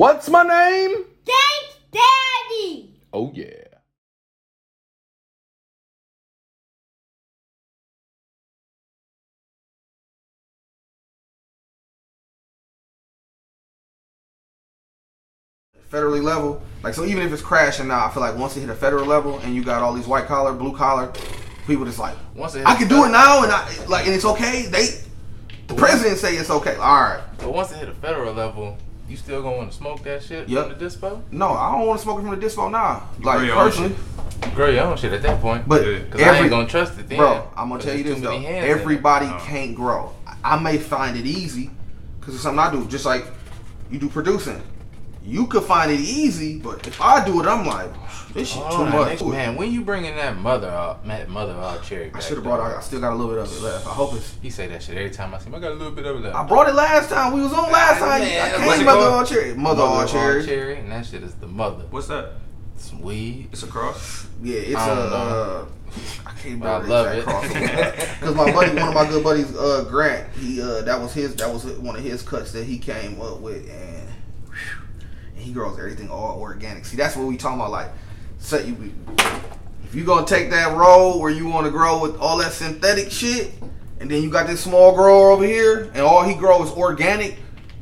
What's my name? Thanks, Daddy. Oh yeah. federally level. Like so, even if it's crashing now, I feel like once it hit a federal level and you got all these white collar, blue collar people, just like Once it I can do it now, and I like, and it's okay. They, the president say it's okay. All right, But once it hit a federal level, you still gonna want to smoke that shit Yep. from the dispo? no, I don't want to smoke it from the dispo now. Like Grow your own personally, Grow your own shit at that point. but Cause I ain't gonna trust it then. bro, I'm gonna tell you this though. many hands in it. Everybody can't grow. I may find it easy because it's something I do. Just like you do producing, you could find it easy, but if I do it, I'm like, this shit Oh, too that much. nigga- man, when you bringing that mother out, that mother out cherry I should have brought. dog? it. I still got a little bit of it left. I hope it's. He say that shit every time I see him. I got a little bit of it left. I brought it last time. We was on last time. man, I came mother called? on cherry. Mother, on cherry. cherry, and that shit is the mother. What's that? Some weed. It's a cross. Yeah, it's a. I don't know. Uh, I can't I love the it. Because my buddy, one of my good buddies, uh, Grant, he uh, that was his. That was one of his cuts that he came up with, and he grows everything all organic. See, that's what we talking about. Like, say you, if you gonna take that road where you want to grow with all that synthetic shit, and then you got this small grower over here, and all he grows is organic,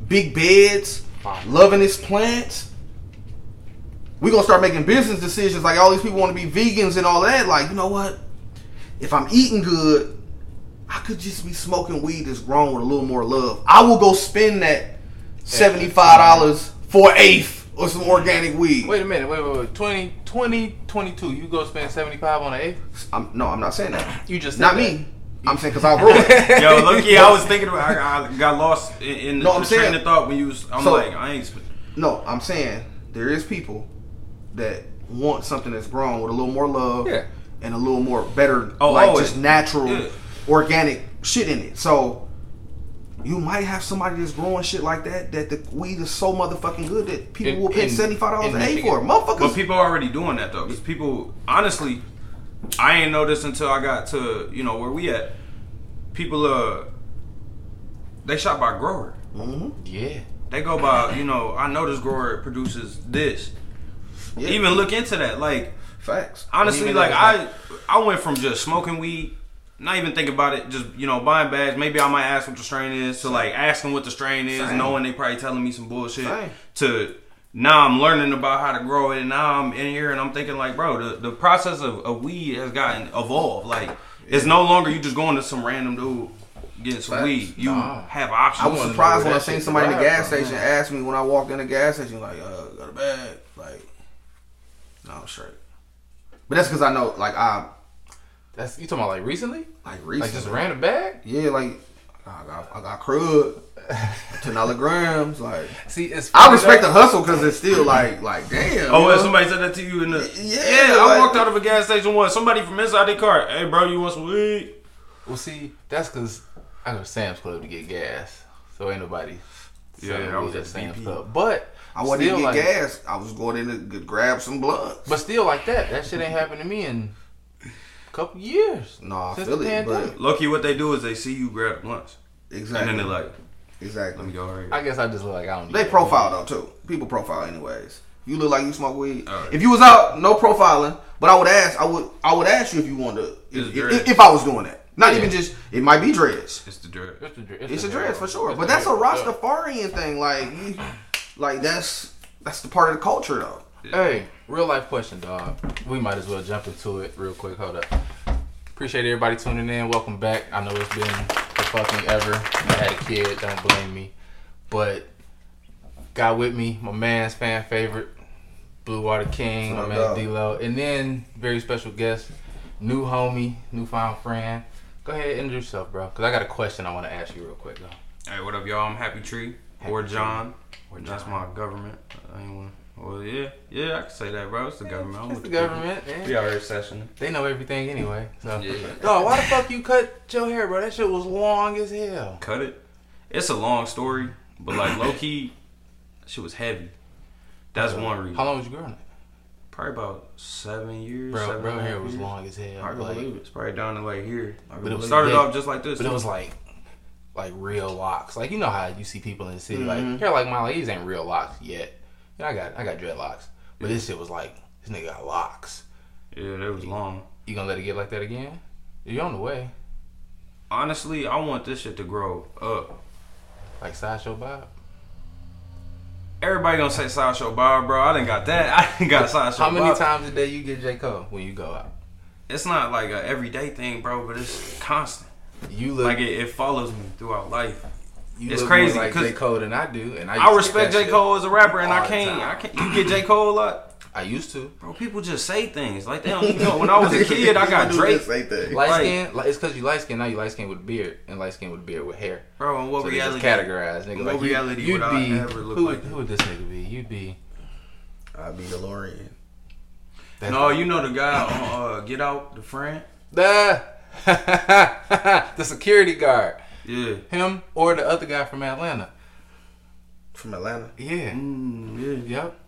big beds, loving his plants. We gonna start making business decisions like all these people want to be vegans and all that. Like, you know what? If I'm eating good, I could just be smoking weed that's grown with a little more love. I will go spend that seventy five dollars for eighth or some organic weed. Wait a minute, wait, wait, wait. 20, 20, 22, you go spend 75 on an eighth? I'm, no, I'm not saying that. You just said Not that. me. I'm saying because I'll grow it. Yo, look, yeah, I was thinking about. I, I got lost in, in No, the I'm saying- train of thought when you was. I'm So- like, I ain't. sp- No, I'm saying there is people that want something that's grown with a little more love Yeah. and a little more better, Oh, like always. just natural, Yeah. organic shit in it. So you might have somebody that's growing shit like that that the weed is so motherfucking good that people In- will pay seventy five dollars an A Michigan. for it. Motherfuckers. But people are already doing that though, because people honestly, I ain't know this until I got to you know where we at. People uh, they shop by grower. Mhm. Yeah. They go by you know I know this grower produces this. Yeah. Even look into that. Like facts. honestly, like I I went from just smoking weed. Not even thinking about it, just you know, buying bags. Maybe I might ask what the strain is. To like asking what the strain is, Same. knowing they probably telling me some bullshit. Same. To now I'm learning about how to grow it, and now I'm in here and I'm thinking like, bro, the, the process of, of weed has gotten evolved. Like it's no longer you just going to some random dude getting some Facts. weed. You Nah. have options. I was surprised when I seen somebody in the gas station ask me when I walked in the gas station, like, uh, got a bag? Like, no, I'm straight. But that's because I know, like, I, That's you talking about like recently? like, recently? Like just ran a bag? Yeah, like, I got, I got crud, ten dollar grams. Like, See, it's I funny respect the hustle because it's still like, like, damn. Oh, you well, somebody said that to you in the Yeah, Yeah, I walked out of a gas station once. Somebody from inside their car. Hey, bro, you want some weed? Well, see, that's because I go to Sam's Club to get gas, so ain't nobody. Yeah, selling I was at at Sam's BP. Club. But I wasn't still even get like, gas. I was going in to grab some blunt. But still, like that, that shit ain't happened to me in a couple years. No, I feel it, but Loki, what they do is they see you grab lunch. exactly, and then they're like, exactly. "Let me go right. I guess I just look like I don't. need They that profile though too. People profile anyways. You look like you smoke weed. Alright. If you was out, no profiling. But I would ask. I would. I would ask you if you wanted to. It's If, dreads. if, if I was doing that, not Yeah. even just. It might be dreads. It's the drug. It's, the, It's a the dreads for sure. It's But that's a. Rastafarian thing. Like, you, like that's that's the part of the culture though. Hey, real life question, dog. We might as well jump into it real quick. Hold up. Appreciate everybody tuning in. Welcome back. I know it's been the fucking ever. I had a kid. Don't blame me. But got with me my man's fan favorite, Blue Water King, my man doubt. D-Lo, and then very special guest, new homie, newfound friend. Go ahead and introduce yourself, bro. Cause I got a question I want to ask you real quick, though. Hey, what up, y'all? I'm Hvppytree or Happy John. Or That's my government. I ain't want. Well, yeah, yeah, I can say that, bro. It's the government. I'm It's the government, man. We here sessioning. They know everything anyway. So, Yeah. dog, why the fuck you cut your hair, bro? That shit was long as hell. Cut it. It's a long story, but like low key, shit was heavy. That's one reason. How long was you growing it? Probably about seven years. Bro, seven bro, hair was years. long as hell. I can Like, believe it. It's probably down to like here. but it started big, off just like this. But it was like, like real locks. Like you know how you see people in the city, Mhm. like hair like Miley, these ain't real locks yet. You know, I got I got dreadlocks, but this shit was like this nigga got locks. Yeah, that was long. You gonna let it get like that again? You're on the way, Honestly, I want this shit to grow up. like sideshow Bob. Everybody gonna say Sideshow Bob, bro. I didn't got that. I didn't got Sideshow bob. How many Bob. times a day you get J Cole when you go out? It's not like a everyday thing, bro, but it's constant. You look Like it, it follows me throughout life. You it's crazy, more like 'cause J Cole than I do, and I, I used to get respect J Cole as a rapper, and I can't. I can't. You get J Cole a lot, I used to. bro. People just say things like they don't. You know, when I was a kid, I got Drake, Right there. Light Right. skin, like, it's because you light skin. Now you light skin with beard, and light skin with beard with hair. bro. And what so they just reality? categorize, nigga. what like you, reality you'd would I be. ever look who, like? would, who would this nigga be? You'd be. I'll be DeLorean. That's No, you know the guy on uh, Get Out, the friend. the the security guard. Yeah. Him or the other guy from Atlanta. From Atlanta. Yeah. Mm, yeah. Yep.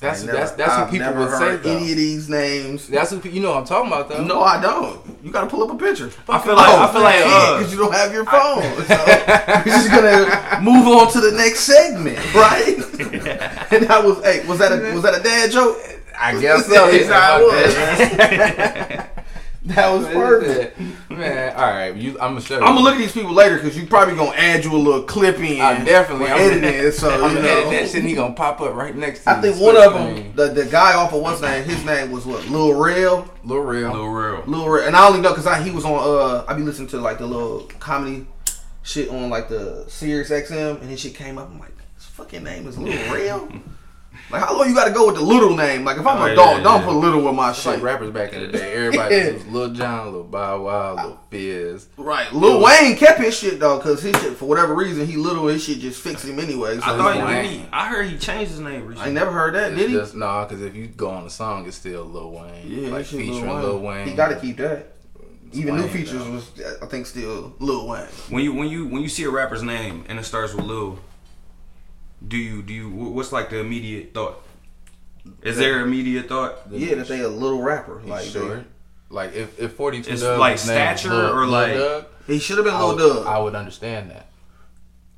That's never- that's that's I've what people would say though. any of these names. That's what you know. What I'm talking about though. No, I don't. You gotta pull up a picture. I feel like I feel like uh, because you don't have your phone. so we're just gonna move on to the next segment, right? and that was, hey, was that a was that a dad joke? I guess so. It's how it was. That was that. perfect. Man, all right. You, I'm gonna show you. I'm gonna look at these people later because you probably gonna add you a little clip in. I definitely. for I'm editing. So I'm you gonna edit that know, shit. And he gonna pop up right next to. I think one of them, the, the guy off of what's name, his name was what, Lil Rel. Lil Rel. Lil Rel. Lil Rel, and I only know because I he was on. Uh, I be listening to like the little comedy shit on like the Sirius XM, and his shit came up. I'm like, his fucking name is Lil Rel. Like, how long you got to go with the little name? Like, if I'm Oh, a yeah, dog, yeah, don't yeah. put little with my It's like shit. rappers back in the day. Everybody was Lil Jon, Lil Bow Wow, Lil Fizz. Right, Lil Wayne kept his shit though, cause his shit for whatever reason he little his shit just fixed him anyway. So I thought he, I heard he changed his name recently. I never heard that, It's did he? just nah, because if you go on the song, it's still Lil Wayne. Yeah, like his shit featuring Lil Wayne. He got to keep that. Even new features though. was, I think, still Lil Wayne. When you when you when you see a rapper's name and it starts with Lil, do you do you what's like the immediate thought? Is there immediate thought? Yeah, that they a little rapper. Like sure? they, Like if if 42 It's like stature Lil- or Lil like- Doug, he should have been I Lil Doug. I would understand that.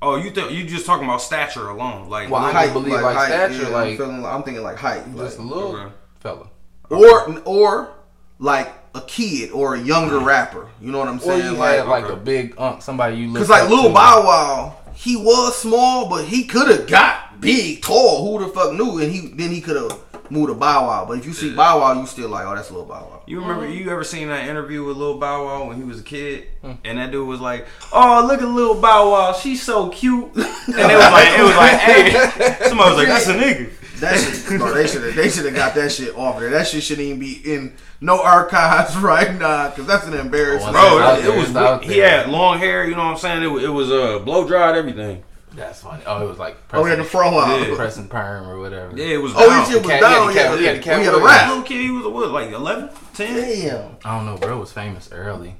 Oh, you th- you just talking about stature alone, like Well, I Height, would believe like stature, yeah, like- I'm, feeling, I'm thinking like height, Just a like, little Okay. fella. or or like a kid or a younger rapper. You know what I'm Or saying? you like, had like okay. a big unk, somebody you look. Cause like Lil Bow Wow, he was small, but he could have got big, tall. Who the fuck knew? And he then he could have moved to Bow Wow. But if you see Bow Wow, you still like, oh, that's Lil Bow Wow. You remember you ever seen that interview with Lil Bow Wow when he was a kid, Hmm. and that dude was like, "Oh, look at Lil Bow Wow, she's so cute," and it was like, it was like, hey, somebody was like, "That's a nigga." That shit, bro, they should have they should have got that shit off there. That shit shouldn't even be in no archives right now, cause that's an embarrassment. Well, Bro, it, there, it was it's out he there. had long hair. You know what I'm saying? It, was- it was uh, blow dried everything. That's funny. Oh, it was like Oh, yeah, pressing, the fro out. Yeah. pressing perm or whatever. Yeah, it was. Oh, down. his shit was Cat- down. Yeah, the cat- he had the cat we had a with rap. little kid, he was what, like 11, 10? Damn. I don't know, bro. Was famous early,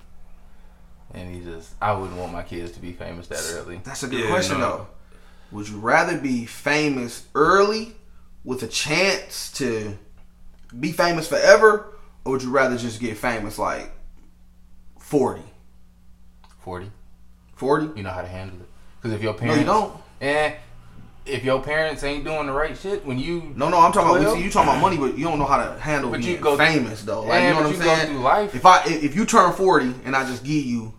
and he just. I wouldn't want my kids to be famous that early. That's a good Yeah, question no. though. Would you rather be famous early with a chance to be famous forever, or would you rather just get famous like 40? Forty. 40? You know how to handle it. Because if your No, parents you don't. and if your parents ain't doing the right shit when you No, no, I'm talking about see, you talking about money, but you don't know how to handle But being you go- famous though. Like you know what I'm saying? through life. If I if you turn 40 and I just give you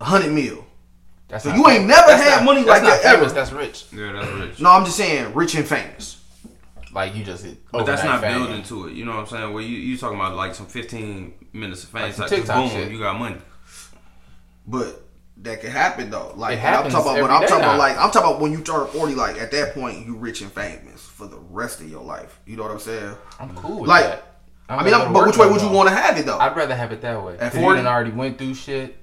a hundred mil, that's So not you ain't famous. never That's had not- money like that famous, ever. That's rich. Yeah, that's rich. no, I'm just saying rich and famous. Like you just. But that's not fame. building to it. You know what I'm saying? Where you you talking about like some 15 minutes of fame, Like some like just TikTok boom, shit. you got money. But that could happen though. Like It I'm talking about, but every I'm day talking about like I'm talking about when you turn 40. Like at that point, you rich and famous for the rest of your life. You know what I'm saying? I'm cool with Like, that. I mean, I'm, but which way would you want to have it though? I'd rather have it that way. At 'Cause you 40? done already went through shit.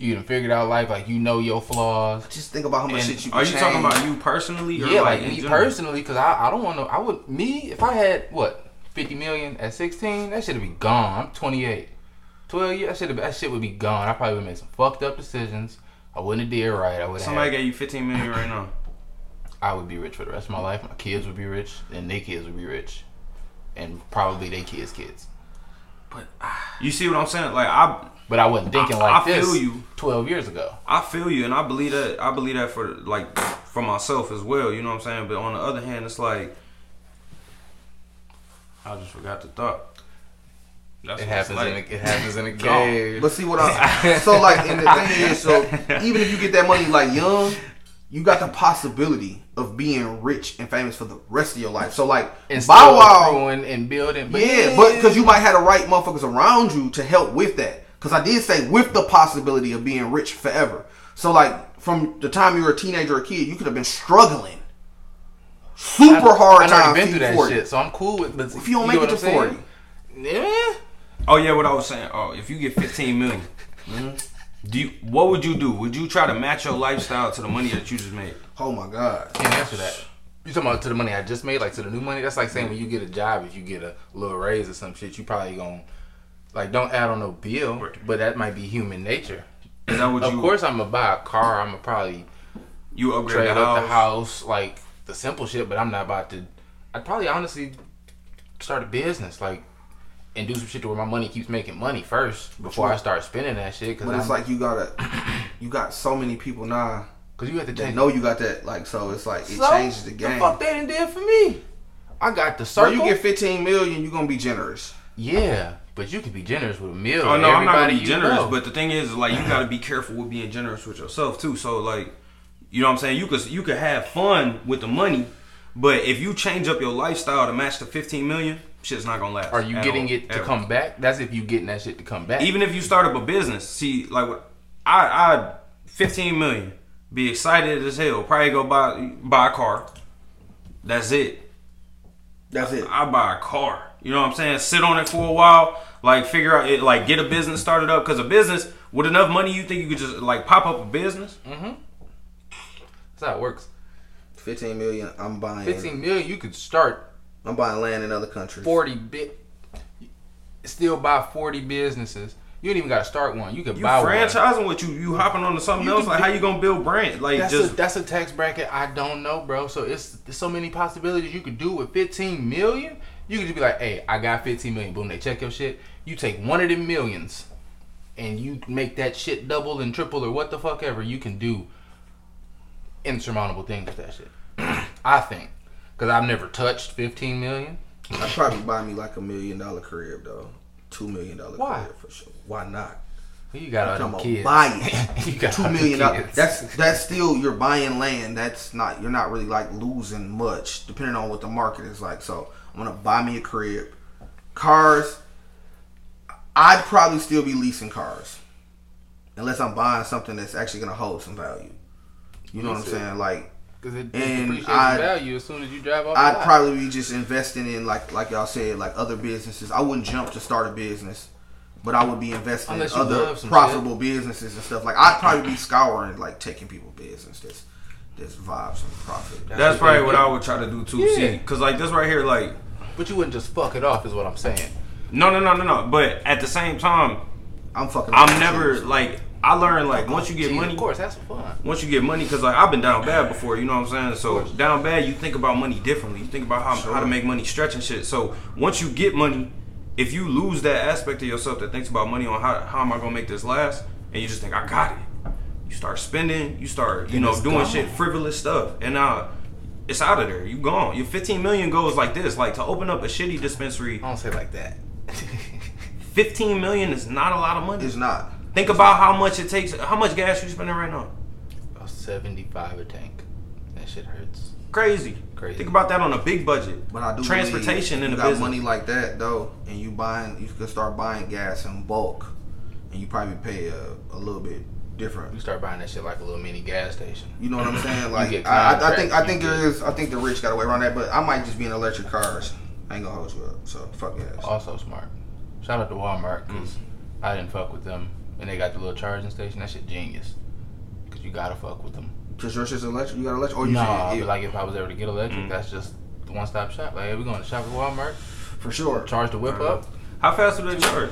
You done figured out life. Like you know your flaws. Just think about how much And shit you. Can Are you talking about you personally? Or Yeah, like, like me general? personally, because I, I don't want to. I would me if I had what fifty million at sixteen, that should have be gone. I'm twenty eight. Twelve years, that should have that shit would be gone. I probably would have made some fucked up decisions. I wouldn't have did right. I would Somebody have. gave you 15 million right now. I would be rich for the rest of my life. My kids would be rich, and their kids would be rich, and probably their kids' kids. But you see what I'm saying? Like I, But I wasn't thinking I- like I feel this you. 12 years ago. I feel you, and I believe that. I believe that for like for myself as well. You know what I'm saying? But on the other hand, it's like I just forgot the thought. That's It happens, like. in a, it happens in a Gone. cave. But see what I so like, and the thing is, so even if you get that money like young, you got the possibility of being rich and famous for the rest of your life. So like, and Bow still Wow, growing and building. But yeah, but because you might have the right motherfuckers around you to help with that. Because I did say with the possibility of being rich forever. So like, from the time you were a teenager or a kid, you could have been struggling, super hard I've already time been through that 40. shit, so I'm cool with. But If you don't get make it to I'm 40, yeah. Oh yeah, what I was saying. Oh, if you get 15 million, mm-hmm. Do you? What would you do? Would you try to match your lifestyle to the money that you just made? oh my god, Can't answer that. You talking about to the money I just made, like to the new money? That's like saying when you get a job, if you get a little raise or some shit, you probably gonna like don't add on no bill, but that might be human nature. Is that what Of you? course, I'm gonna buy a car. I'm gonna probably you upgrade trade the up the house, like the simple shit. But I'm not about to. I'd probably honestly start a business, like, and do some shit to where my money keeps making money first before I start spending that shit. Cause but it's I'm- like you gotta, you got so many people now cause you have to that take know you got that. Like, so it's like it So, changes the game. The fuck that and did for me. I got the So circle. you get 15 million, you gonna be generous. yeah, but you can be generous with a meal. Oh to no, I'm not gonna be generous, know. but the thing is, like, you gotta be careful with being generous with yourself too. So, like, you know what I'm saying? You could you could have fun with the money, but if you change up your lifestyle to match the 15 million, shit's not gonna last. are you getting all, it to ever. come back? That's if you getting that shit to come back. Even if you start up a business, see, like, I, I, 15 million, be excited as hell, probably go buy buy a car. That's it. That's it. I buy a car. You know what I'm saying? Sit on it for a while, like figure out it, like get a business started up. Cause a business with enough money, you think you could just like pop up a business? Mm-hmm. That's how it works. 15 million. I'm buying. 15 million, you could start I'm buying land in other countries. 40 bit. Still buy 40 businesses. You ain't even got to start one. You can You buy one. franchising what you you hopping onto something You else? Like do- how you gonna build brand? Like That's just a that's a tax bracket I don't know, bro. So it's so many possibilities you could do with 15 million. You could just be like, hey, I got 15 million. Boom, they check your shit. You take one of them millions, and you make that shit double and triple or what the fuck ever. You can do insurmountable things with that shit. I think, because I've never touched 15 million. I'd probably buy me like a million dollar crib though. Two million dollar Why? crib for sure. Why not? You got all them kids. buy it. you got Two million dollars. That's that's still you're buying land. That's not you're not really like losing much depending on what the market is like. So I'm gonna buy me a crib. Cars. I'd probably still be leasing cars, unless I'm buying something that's actually gonna hold some value. You know what I'm it. saying? Like Because it, it And depreciates I- value as soon as you drive off. I'd lot. probably be just investing in like like y'all said, like other businesses. I wouldn't jump to start a business, but I would be investing Unless in other love some profitable businesses and stuff. Like I'd probably be scouring like taking people business. This this vibes and profit. that's what probably what. I would try to do too. Yeah. See, cause like this right here, like But you wouldn't just fuck it off, is what I'm saying. no, no, no, no, no. But at the same time, I'm fucking. I'm never like I learned like once you get Gee, money, of course, that's fun. once you get money, because like I've been down bad before, you know what I'm saying? So down bad, you think about money differently. You think about how, how to make money stretch and shit. So once you get money, if you lose that aspect of yourself that thinks about money on how, how am I gonna make this last, and you just think I got it, you start spending, you start you know doing gone. shit frivolous stuff, and uh, it's out of there. You gone. Your 15 million goes like this. Like to open up a shitty dispensary, I don't say like that. 15 million is not a lot of money. It's not. Think about how much it takes. How much gas you spending right now? About 75 a tank. That shit hurts. Crazy. Crazy. Think about that on a big budget. But I do transportation believe in you the got business. money like that though, and you buying, you can start buying gas in bulk, and you probably pay a, a little bit different. You start buying that shit like a little mini gas station. You know what I'm saying? Like get I, I, I think I think you there get- is I think the rich got away around that, but I might just be in electric cars. I ain't gonna hold you up. So fuck yes. Also smart. Shout out to Walmart because mm. I didn't fuck with them. And they got the little charging station. That shit genius. Because you gotta fuck with them. Just yours just electric. You got electric, or you Nah, saying but like if I was ever to get electric, mm-hmm. that's just the one stop shop. Like, hey, we going to shop at Walmart, for sure. charge the whip up. How fast do they charge?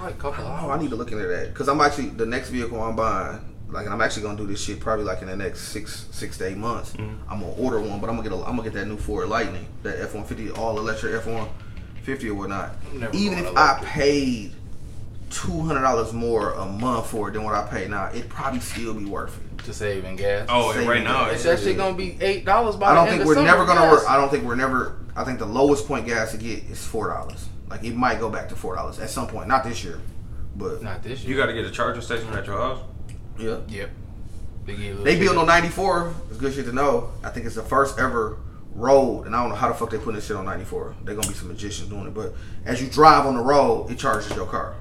Like, couple Oh. I need to look into that because I'm actually the next vehicle I'm buying. Like I'm actually gonna do this shit probably like in the next six six to eight months. Mm-hmm. I'm gonna order one, but I'm gonna get a, I'm gonna get that new Ford Lightning, that F150 all electric F one fifty or whatnot. Never Even going if I paid two hundred dollars more a month for it than what I pay now, it'd probably still be worth it. to save in gas. Oh, and Saving right now gas. it's actually shit gonna be eight dollars by I the don't end think of we're never gonna work. I don't think we're never. I think the lowest point gas to get is four dollars. Like it might go back to four dollars at some point. Not this year, but Not this year. you got to get a charging station at your house. yeah. Yep. They, give you They built on 94. It's good shit to know. I think it's the first ever road, and I don't know how the fuck they putting this shit on 94. They're gonna be some magicians doing it, but as you drive on the road, it charges your car.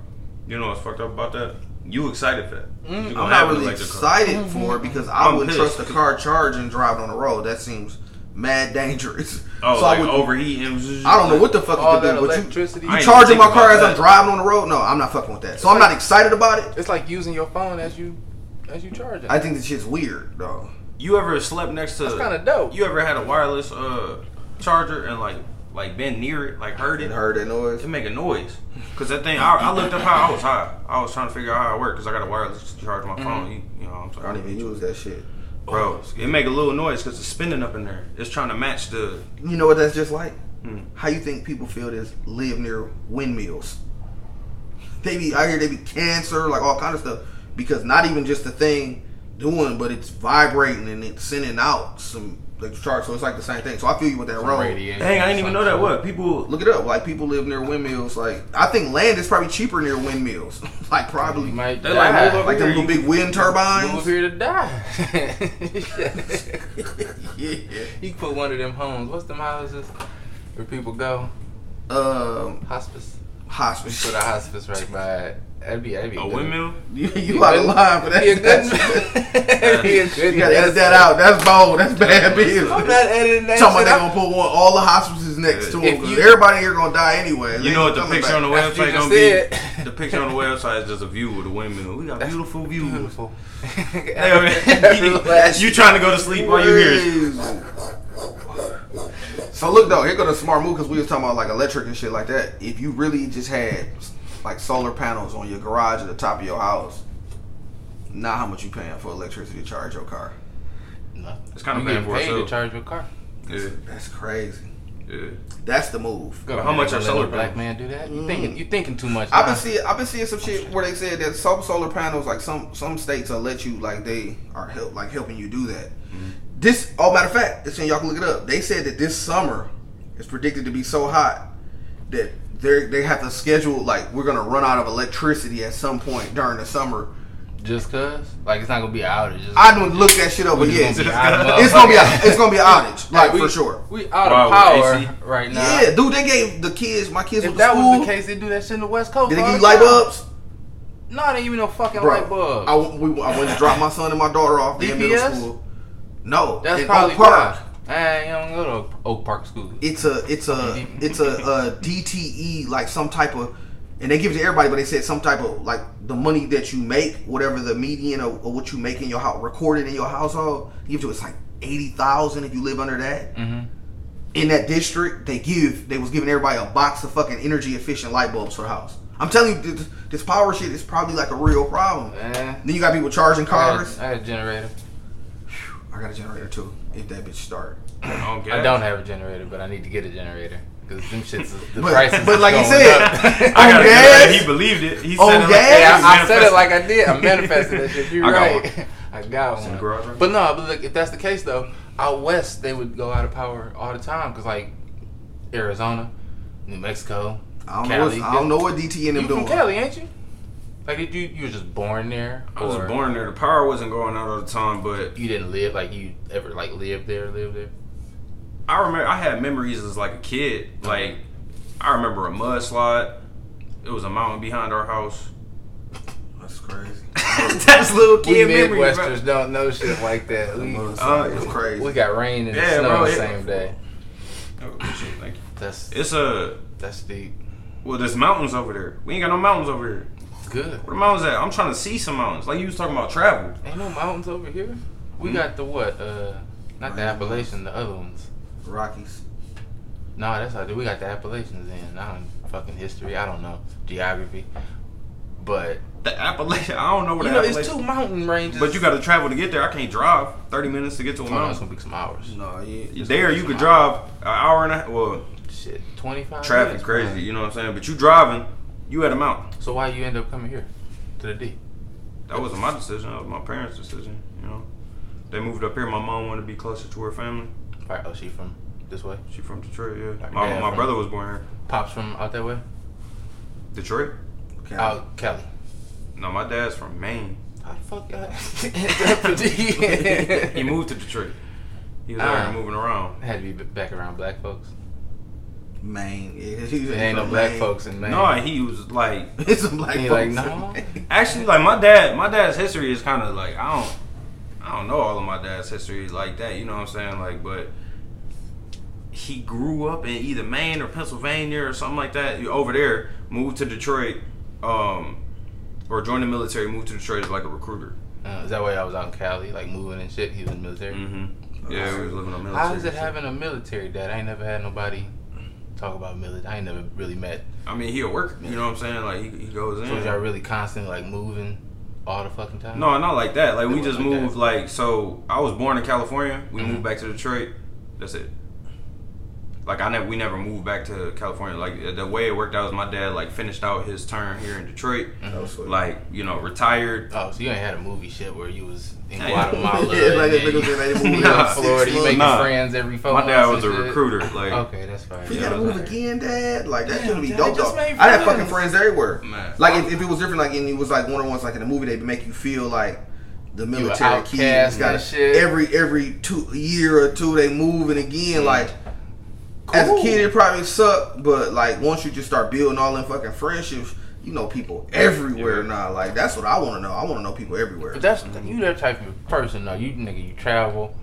You know what's fucked up about that? You excited for that? Mm, You I'm gonna not have an really electric car. excited for it because I I'm wouldn't pissed. trust the car charging driving on the road. That seems mad dangerous. Oh, so I would, overheating. I don't know what the fuck All it could that do, but electricity. you I ain't charging my car about as I'm driving on the road? No, I'm not fucking with that. So I'm not excited about it. It's like using your phone as you as you charge it. I think this shit's weird, though. You ever slept next to? That's kinda dope. You ever had a wireless uh charger and like like been near it, like heard it? And heard that noise. It make a noise. Cause that thing, I, I looked up how I was high. I was trying to figure out how it worked because I got a wireless to charge my phone. You, you know, what I'm saying I don't even use that shit. bro, it make a little noise because it's spinning up in there. It's trying to match the. You know what that's just like? Hmm. How you think people feel this live near windmills? They be I hear they be cancer, like all kind of stuff, because not even just the thing doing, but it's vibrating and it's sending out some like charge. So it's like the same thing. So I feel you with that road. radiation Dang, I didn't even know that. some What people? Look it up. Like people live near windmills. Like I think land is probably cheaper near windmills. like probably They like die. move over like them little big wind turbines. Move turbines. here to die. yeah. you can put one of them homes. What's them houses where people go? Um, Hospice. hospice. Put a hospice right by it. That'd be, that'd be A good. windmill? You, you out of line for that. Be a good. That's- that'd be a good. You gotta edit that out. That's bold. That's bad business. I'm not editing that. Talking about they gonna put one, all the hospices next to If them. you- everybody here gonna die anyway. You know what the coming picture on the back. That's what website you gonna just be? The picture on the website is just a view with a windmill. We got beautiful views. Beautiful. You trying to go to sleep while you hear? So look though, here go the smart move because we was talking about like electric and shit like that. If you really just had like solar panels on your garage at the top of your house, not how much you paying for electricity to charge your car. No, It's kinda you paying for paid to charge your car. Yeah, That's crazy. yeah. That's the move. Go how ahead, much are solar a black panels? man do that? You mm. thinking you thinking too much? I've been seeing I've been seeing some shit where they said that some solar panels like some some states will let you like they are help like helping you do that. Mm-hmm. This oh matter of fact, it's in y'all can look it up. They said that this summer is predicted to be so hot that they they have to schedule like we're gonna run out of electricity at some point during the summer. just cause like it's not gonna be an outage. It's I didn't look that shit up, but yeah, it's gonna be out of gonna be a, it's gonna be an outage like we, for sure. We out of with power right now. Yeah, dude, they gave the kids my kids If that the school. was the case, they do that shit in the West Coast. did they give you light bulbs? No, they ain't even no fucking Bro, light bulbs. I, w- we, I went to drop my son and my daughter off in middle DPS? school. No, That's probably Park. why. I don't go to Oak Park School. It's a it's a it's a, a DTE like some type of, and they give it to everybody, but they said some type of like the money that you make, whatever the median or, or what you make in your house, recorded in your household, you give to it's like eighty thousand if you live under that. Mm-hmm. In that district, they give they was giving everybody a box of fucking energy efficient light bulbs for the house. I'm telling you, this, this power shit is probably like a real problem. Eh, Then you got people charging I cars. I got a generator. I got a generator too. If that bitch start. On gas. I don't have a generator, but I need to get a generator because them shits. Is, the But- prices. but is like he going said, up. I On gotta gas? it. He believed it. He said it like gas? Yeah, I, I said it like I did. I manifested that shit. You're I got right. I got It's one. the garage But no, but look, if that's the case though, out west they would go out of power all the time because like Arizona, New Mexico, I don't Cali. know. What, I don't know what DT and You them from doing. Cali, ain't you? Like did you you were just born there? I was born there. The power wasn't going out all the time, but You didn't live like you ever like lived there, lived there. I remember I had memories as like a kid. Like I remember a mudslide. It was a mountain behind our house. That's crazy. That's little We kid memory. bro. Midwesters don't know shit like that. We, Uh, it's crazy. we got rain and Yeah, snow bro, the same day. Oh, shit, thank you. That's It's a that's deep. well. There's mountains over there. We ain't got no mountains over here. Good. Where the mountains at? I'm trying to see some mountains. Like you was talking about travel. Ain't no mountains over here. We Mhm. got the what? Uh, not the Right. Appalachian, the other ones. Rockies. No, that's how we got the Appalachians in. I don't fucking history. I don't know geography, but The Appalachian. I don't know where you the know it's two mountain ranges. But you got to travel to get there. I can't drive 30 minutes to get to a Oh, no, it's gonna be some hours. No, yeah. There you could drive an hour and a well shit, twenty five. Traffic crazy, you know what I'm saying? But you driving, you at a mountain. So why you end up coming here to the D? That wasn't my decision. That was my parents' decision. You know, they moved up here. My mom wanted to be closer to her family. Right. Oh, she from this way. She from Detroit. Yeah, Like my, my from- brother was born here. Pops from out that way. Detroit? Okay. Out Cali. No, my dad's from Maine. How the fuck y'all ended up in He moved to Detroit. He was Ah. out moving around. Had to be back around black folks. Maine. Yeah, he's There ain't no from black folks in Maine. No, he was like It's some black He folks. like, no. Actually like my dad. My dad's history is kind of like I don't I don't know all of my dad's history like that. You know what I'm saying? Like, but he grew up in either Maine or Pennsylvania or something like that. Over there, moved to Detroit, um, or joined the military. Moved to Detroit as like a recruiter. Uh, is that why I was out in Cali, like moving and shit? He was in the military. Mm-hmm. Yeah, we was living on military. How is it shit. having a military dad? I ain't never had nobody talk about military. I ain't never really met. I mean, he a worker. You know what I'm saying? Like he, he goes in. So y'all really constantly like moving all the fucking time? No, not like that. Like we just like moved. that. Like so, I was born in California. We Mhm. moved back to Detroit. That's it. Like I never, we never moved back to California. Like the way it worked out was my dad like finished out his term here in Detroit. Mhm. That was sweet. Like you know, retired. Oh, so you ain't had a movie shit where you was in Guatemala, Yeah, like and that nigga was in then that you, movie, you Nah. Florida, you Six making months. friends every four My dad months was a shit. recruiter. Like Okay, that's fine. You Yeah, gotta like- move again, Dad. Like that's gonna be Dad, dope. though. I had fucking friends everywhere. Man. Like if, if it was different, like and it was like one of the ones like in the movie, they make you feel like the an military outcast kids got and shit. every every two year or two they moving again. Like as a kid, it probably sucked, but like once you just start building all them fucking friendships, you know people everywhere Yeah. now. Like that's what I want to know. I want to know people everywhere. But that's you that type of person though. You nigga, you travel.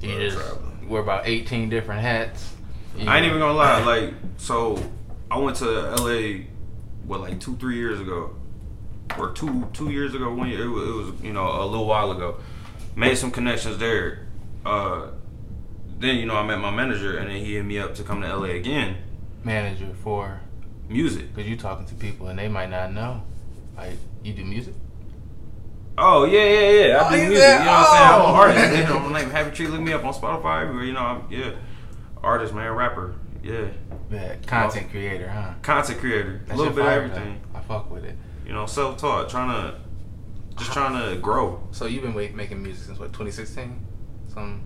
You Love just traveling. wear about eighteen different hats. You I ain't even gonna lie. Like so, I went to L.A. what like two, three years ago, or two, two years ago. One year. It was, it was you know a little while ago. Made some connections there. Uh, then you know I met my manager, and then he hit me up to come to L.A. again. manager for Music. because you're talking to people and they might not know. Like you do music. Oh yeah, yeah, yeah. I Oh, do music. there? You know what I'm saying? I'm Oh. an artist. You know, my name Hvppytree. Look me up on Spotify everywhere. You know, I'm yeah, artist, man, rapper. Yeah, Yeah, content creator, huh? content creator. A little shit bit of everything. though. I fuck with it. You know, self taught, trying to just trying to grow. So you've been making music since what 2016, some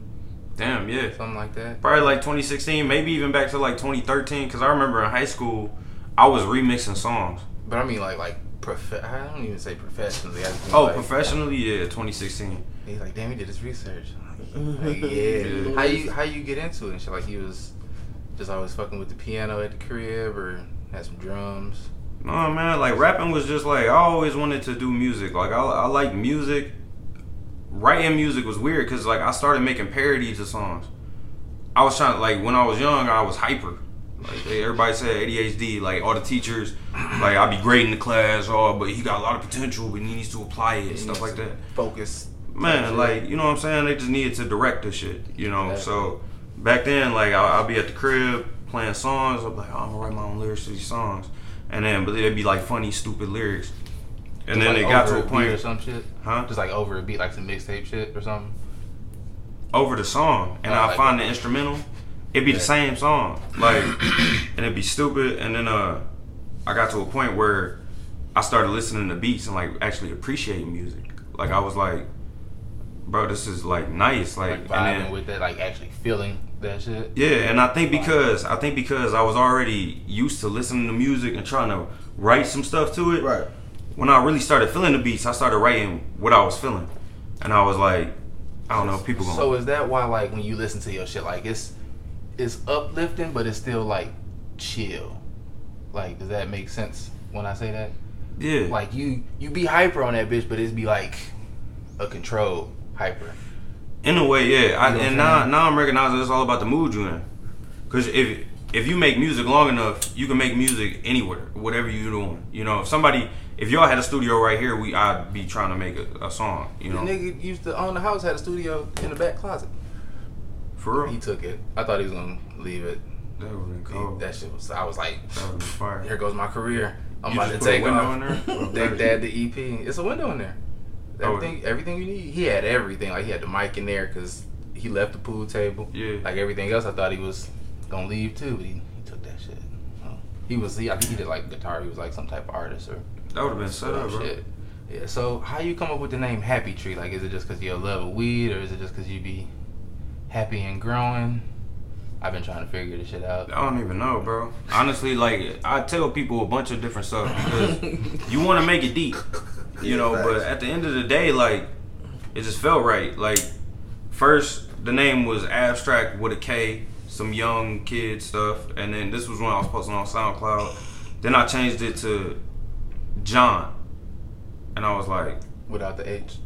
Damn, yeah. something like that. Probably like 2016, maybe even back to like 2013. Because I remember in high school, I was remixing songs. But I mean like like prof. I don't even say professionally. I just mean, Oh, like, professionally, yeah, 2016. He's like, damn, he did his research. Like, yeah. How you how you get into it and shit? Like he was just always fucking with the piano at the crib or had some drums. No man, like rapping was just like I always wanted to do music. Like I, I like music. Writing music was weird because like I started making parodies of songs. I was trying to like when I was young, I was hyper. Like everybody said ADHD. Like all the teachers, like I'd be great in the class. Oh, but he got a lot of potential, but he needs to apply it, and stuff like that. Focus. Man, like you know what I'm saying? They just needed to direct the shit, you know. So back then, like I'll, I'll be at the crib playing songs. I'm like, oh, I'm gonna write my own lyrics to these songs, and then but they'd be like funny, stupid lyrics. And then like it got to a point, or some shit. huh? Just like over a beat, like some mixtape shit or something. Over the song, and Oh, I like- find the instrumental. It'd be Yeah. the same song, like, and it'd be stupid. And then uh, I got to a point where I started listening to beats and like actually appreciating music. Like I was like, bro, this is like nice. Like, Like and vibing then, with it, like actually feeling that shit. Yeah, and I think because I think because I was already used to listening to music and trying to write some stuff to it. Right. When I really started feeling the beats, I started writing what I was feeling, and I was like, I don't know, people going. So is that why like when you listen to your shit, like it's it's uplifting, but it's still like chill. Like, does that make sense when I say that? yeah, Like you you be hyper on that bitch, but it's be like a controlled hyper. in a way, yeah. I, You know what and now now I'm recognizing it's all about the mood you're in. Because if if you make music long enough, you can make music anywhere, whatever you're doing. You know, if somebody, if y'all had a studio right here, we I'd be trying to make a, a song. You know, The nigga used to own the house, had a studio in the back closet. for real. He took it. I thought he was gonna leave it. That would been cold. That shit was. I was like, That been fire. here goes my career. I'm You about to take window off. in there? Deck Dad the EP. It's a window in there. Oh. Everything, everything you need. He had everything. Like he had the mic in there because he left the pool table. Yeah. Like everything else, I thought he was gonna leave too, but he, he took that shit. He was he I think he did like guitar. He was like some type of artist or That would have been set up, bro. shit. Yeah. So how you come up with the name Hvppytree? Like, is it just because you love of weed, or is it just because you be happy and growing? I've been trying to figure this shit out. I don't even know, bro. Honestly, like I tell people a bunch of different stuff because you want to make it deep, you know. Yeah, But at the end of the day, like it just felt right. Like first, the name was abstract with a K, some young kid stuff, and then this was when I was posting on SoundCloud. Then I changed it to John, and I was like, Without the H.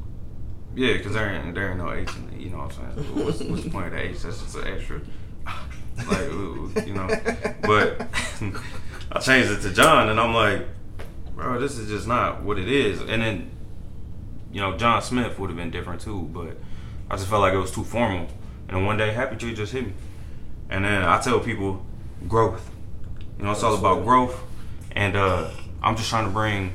yeah, because there ain't there ain't no H in it. You know what I'm saying? What's, what's the point of the H? That's just an extra. Like ooh, you know, but I changed it to John, and I'm like, bro, this is just not what it is. And then, you know, John Smith would have been different too, but I just felt like it was too formal. And then one day, Hvppytree just hit me, and then I tell people, growth. You know, it's all about growth, and uh, I'm just trying to bring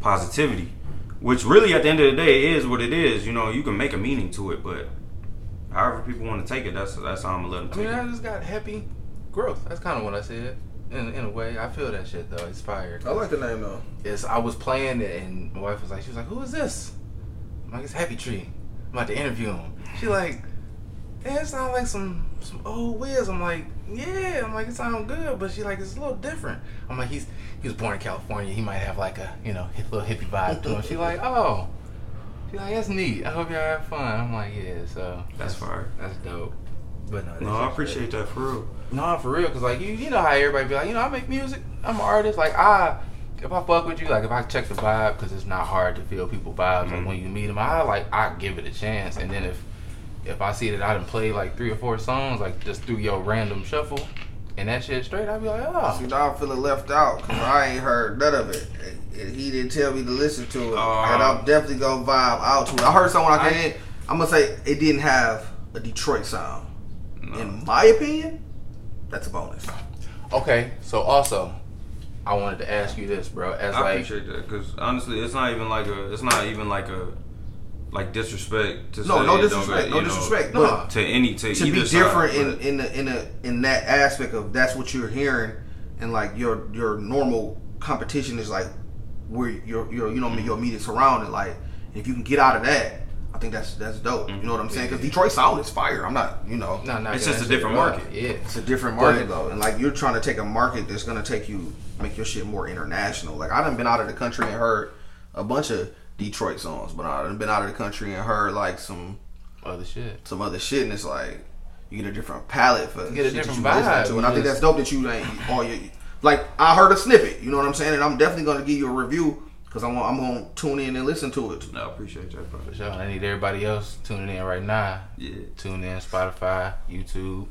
positivity, which really at the end of the day is what it is. You know, you can make a meaning to it, but however people want to take it, that's that's how I'm gonna let them I take mean, I it. just got happy growth. That's kind of what I said. In, in a way, I feel that shit though. It's fire. I like the name though. Yes, I was playing it and my wife was like, she was like, "Who is this?" I'm like, "It's Hvppytree." I'm about to interview him. She like, "Yeah, it sounds like some some old Wiz." I'm like, "Yeah." I'm like, "It sounds good," but she like, "It's a little different." I'm like, "He's he was born in California. He might have like a you know hip- little hippie vibe to him." She like, "Oh." She like, "That's neat. I hope y'all have fun." I'm like, "Yeah." So That's fire. That's dope. But no, No, I appreciate that for real. no, for real, cause like you, you know how everybody be like, you know, I make music, I'm an artist. Like I, if I fuck with you, like if I check the vibe, cause it's not hard to feel people vibes. Like Mhm. when you meet them, I like I give it a chance, and then if if I see that I done played like three or four songs, like just through your random shuffle, and that shit straight, I'd be like, oh, See, now I'm feeling left out because I ain't heard none of it. And- and he didn't tell me to listen to it, Oh. and I'm definitely gonna vibe out to it. I heard someone I I- can. I'm gonna say it didn't have a Detroit sound. No. In my opinion, that's a bonus. okay. So also, I wanted to ask you this, bro, as I like. appreciate that because honestly, it's not even like a, it's not even like a, like disrespect to No, say no disrespect, no you know, disrespect, no. to any to, to either be side, different in in the, in a in that aspect of that's what you're hearing, and like your your normal competition is like where your your you know your immediate surrounding. Like if you can get out of that, I think that's that's dope. You know what I'm mm-hmm. saying? Because Detroit sound is fire. I'm not you know. No, no, It's just a different rock. market. Yeah. It's a different But- market though, and like you're trying to take a market that's gonna take you make your shit more international. Like I done been out of the country and heard a bunch of Detroit songs, but I've been out of the country and heard like some Other shit. some other shit, and it's like you get a different palette for You get a shit different you listen vibe. to, You and I think that's dope that you ain't all your like. I heard a snippet, you know what I'm saying, and I'm definitely gonna give you a review because I'm I'm gonna tune in and listen to it. No, I appreciate that, bro. For sure. I need everybody else tuning in right now. Yeah. Tune in Spotify, YouTube,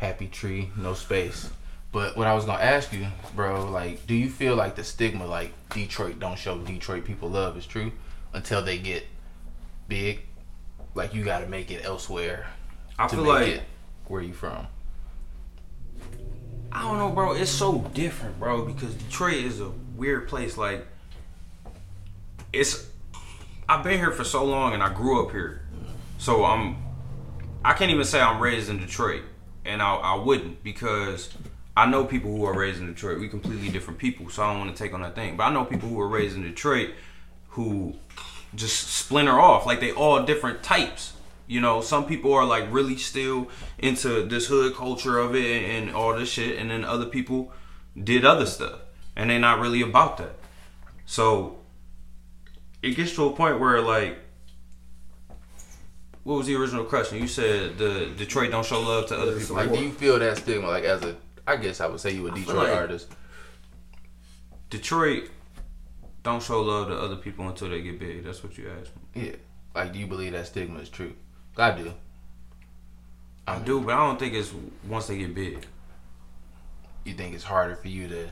Hvppytree, no space. But what I was gonna ask you, bro, like, do you feel like the stigma, like Detroit don't show Detroit people love, is true until they get big? Like you got to make it elsewhere I feel like it where you from. I don't know, bro. It's so different, bro, because Detroit is a weird place. Like, it's. I've been here for so long, and I grew up here, so I'm. I can't even say I'm raised in Detroit, and I, I wouldn't because I know people who are raised in Detroit. We completely different people, so I don't want to take on that thing. But I know people who are raised in Detroit who just splinter off like they all different types you know some people are like really still into this hood culture of it and, and all this shit and then other people did other stuff and they're not really about that so it gets to a point where like what was the original question you said the detroit don't show love to other people Like, do you feel that stigma? Like, as a, I guess I would say you a Detroit like- artist. detroit don't show love to other people until they get big that's what you asked me Yeah. Like, do you believe that stigma is true? I do. i do but i don't think it's once they get big you think it's harder for you to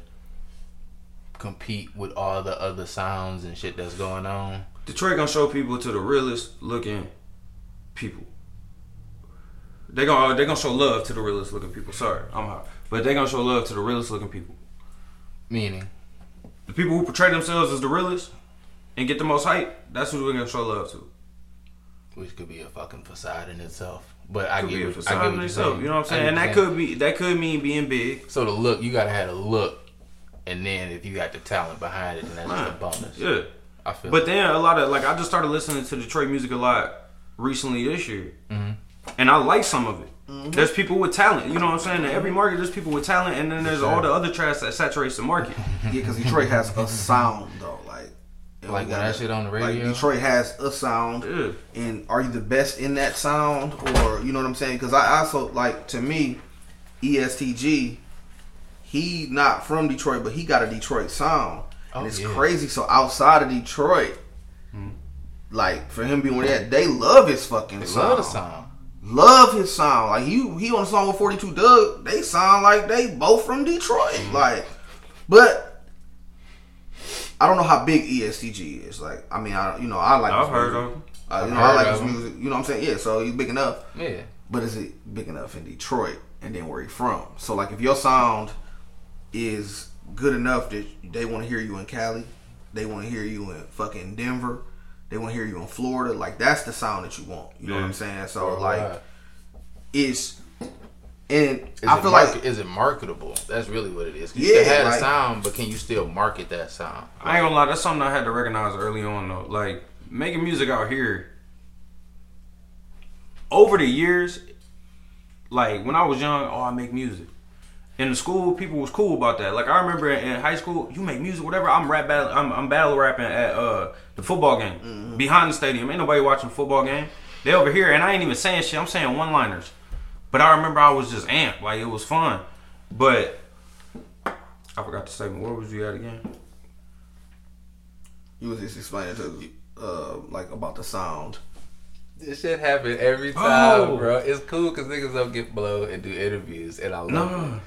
compete with all the other sounds and shit that's going on? Detroit gonna show people to the realest looking people. They gonna they gonna show love to the realest looking people. Sorry, I'm hot, but they gonna show love to the realest looking people. Meaning, The people who portray themselves as the realest and get the most hype. That's who we're gonna show love to. which could be a fucking facade in itself. But I Could be get a what, I facade get in what you're itself, saying. You know what I'm saying? And that could be that could mean being big. So the look, you gotta have a look, and then if you got the talent behind it, then that's just a bonus. Yeah. I feel. But then a lot of like I just started listening to Detroit music a lot recently this year, Mm-hmm. and I like some of it. Mm-hmm. There's people with talent, you know what I'm saying. In every mm-hmm. market, there's people with talent, and then there's all the other trash that saturates the market. Yeah, because Detroit has a sound though, like Like gotta- that shit on the Like radio? Detroit has a sound, Yeah. and are you the best in that sound, or you know what I'm saying? Because I also like to me, EST Gee, he not from Detroit, but he got a Detroit sound, Oh, and it's yeah. crazy. So outside of Detroit, hmm. like for him being that, they love his fucking They sound. love the sound. Love his sound. Like he he on a song with 42 Dugg, they sound like they both from Detroit. Mm-hmm. Like, but I don't know how big EST Gee is. Like, I mean, I you know I like. I've heard music. of. 'em. Uh, I've you know I like of his him. music. You know what I'm saying? Yeah. So he's big enough. Yeah. But is it big enough in Detroit and then where he from? So like if your sound is good enough that they want to hear you in Cali, they want to hear you in fucking Denver, they want to hear you in Florida, like that's the sound that you want. You know what I'm saying? So Worldwide. like it's and Is I feel market, like is it marketable? That's really what it is. You Yeah, can have like- the sound, but can you still market that sound? I ain't gonna lie, that's something I had to recognize early on though. Like making music out here. Over the years, like when I was young, oh I make music. In the school, people was cool about that. Like I remember in high school, you make music, whatever. I'm rap battle, I'm, I'm battle rapping at uh the football game behind the stadium. Ain't nobody watching the football game. They over here, and I ain't even saying shit. I'm saying one liners. But I remember I was just amped, like it was fun. But I forgot the statement. Where was you at again? you was just explaining to uh like about the sound. This shit happen every time, Oh. bro. It's cool because niggas don't get blow and do interviews, and I love No,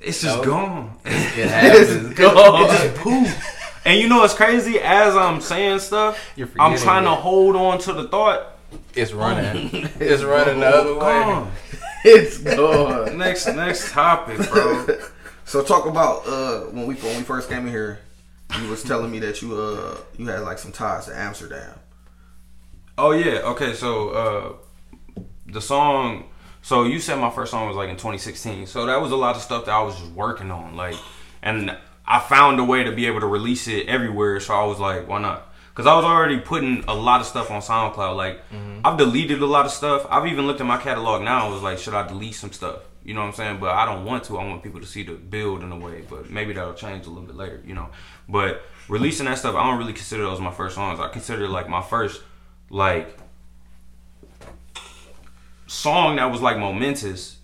it's just No. gone. it. It happens. gone. It just poof. And you know what's crazy? As I'm saying stuff, You're I'm forgetting trying to hold on to the thought. It's running. it's running the other way. It's gone. Next, next topic, bro. So talk about uh when we when we first came in here, you was telling me that you uh you had like some ties to Amsterdam. Oh yeah. Okay. So uh, the song. So you said my first song was like in 2016. So that was a lot of stuff that I was just working on, like, and I found a way to be able to release it everywhere. So I was like, why not? Because I was already putting a lot of stuff on SoundCloud. Like, mm-hmm. I've deleted a lot of stuff. I've even looked at my catalog now. and was like, should I delete some stuff? You know what I'm saying? But I don't want to. I want people to see the build in a way. But maybe that'll change a little bit later. You know. But releasing that stuff, I don't really consider those my first songs. I consider it like my first like song that was like momentous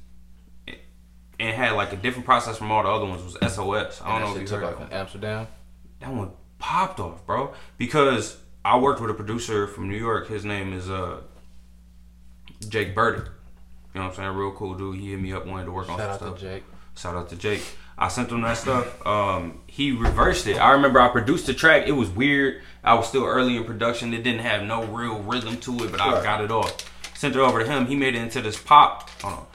and had like a different process from all the other ones was SOS. I don't know if you took heard off of in Amsterdam. that one popped off, bro. Because I worked with a producer from New York. His name is uh Jake Burdick. You know what I'm saying? Real cool dude. He hit me up, wanted to work on stuff. Shout out to. Jake. Shout out to Jake. I sent him that stuff. Um, he reversed it. I remember I produced the track. It was weird. I was still early in production. It didn't have no real rhythm to it, but I got it off. Sent it over to him. He made it into this pop. Hold on.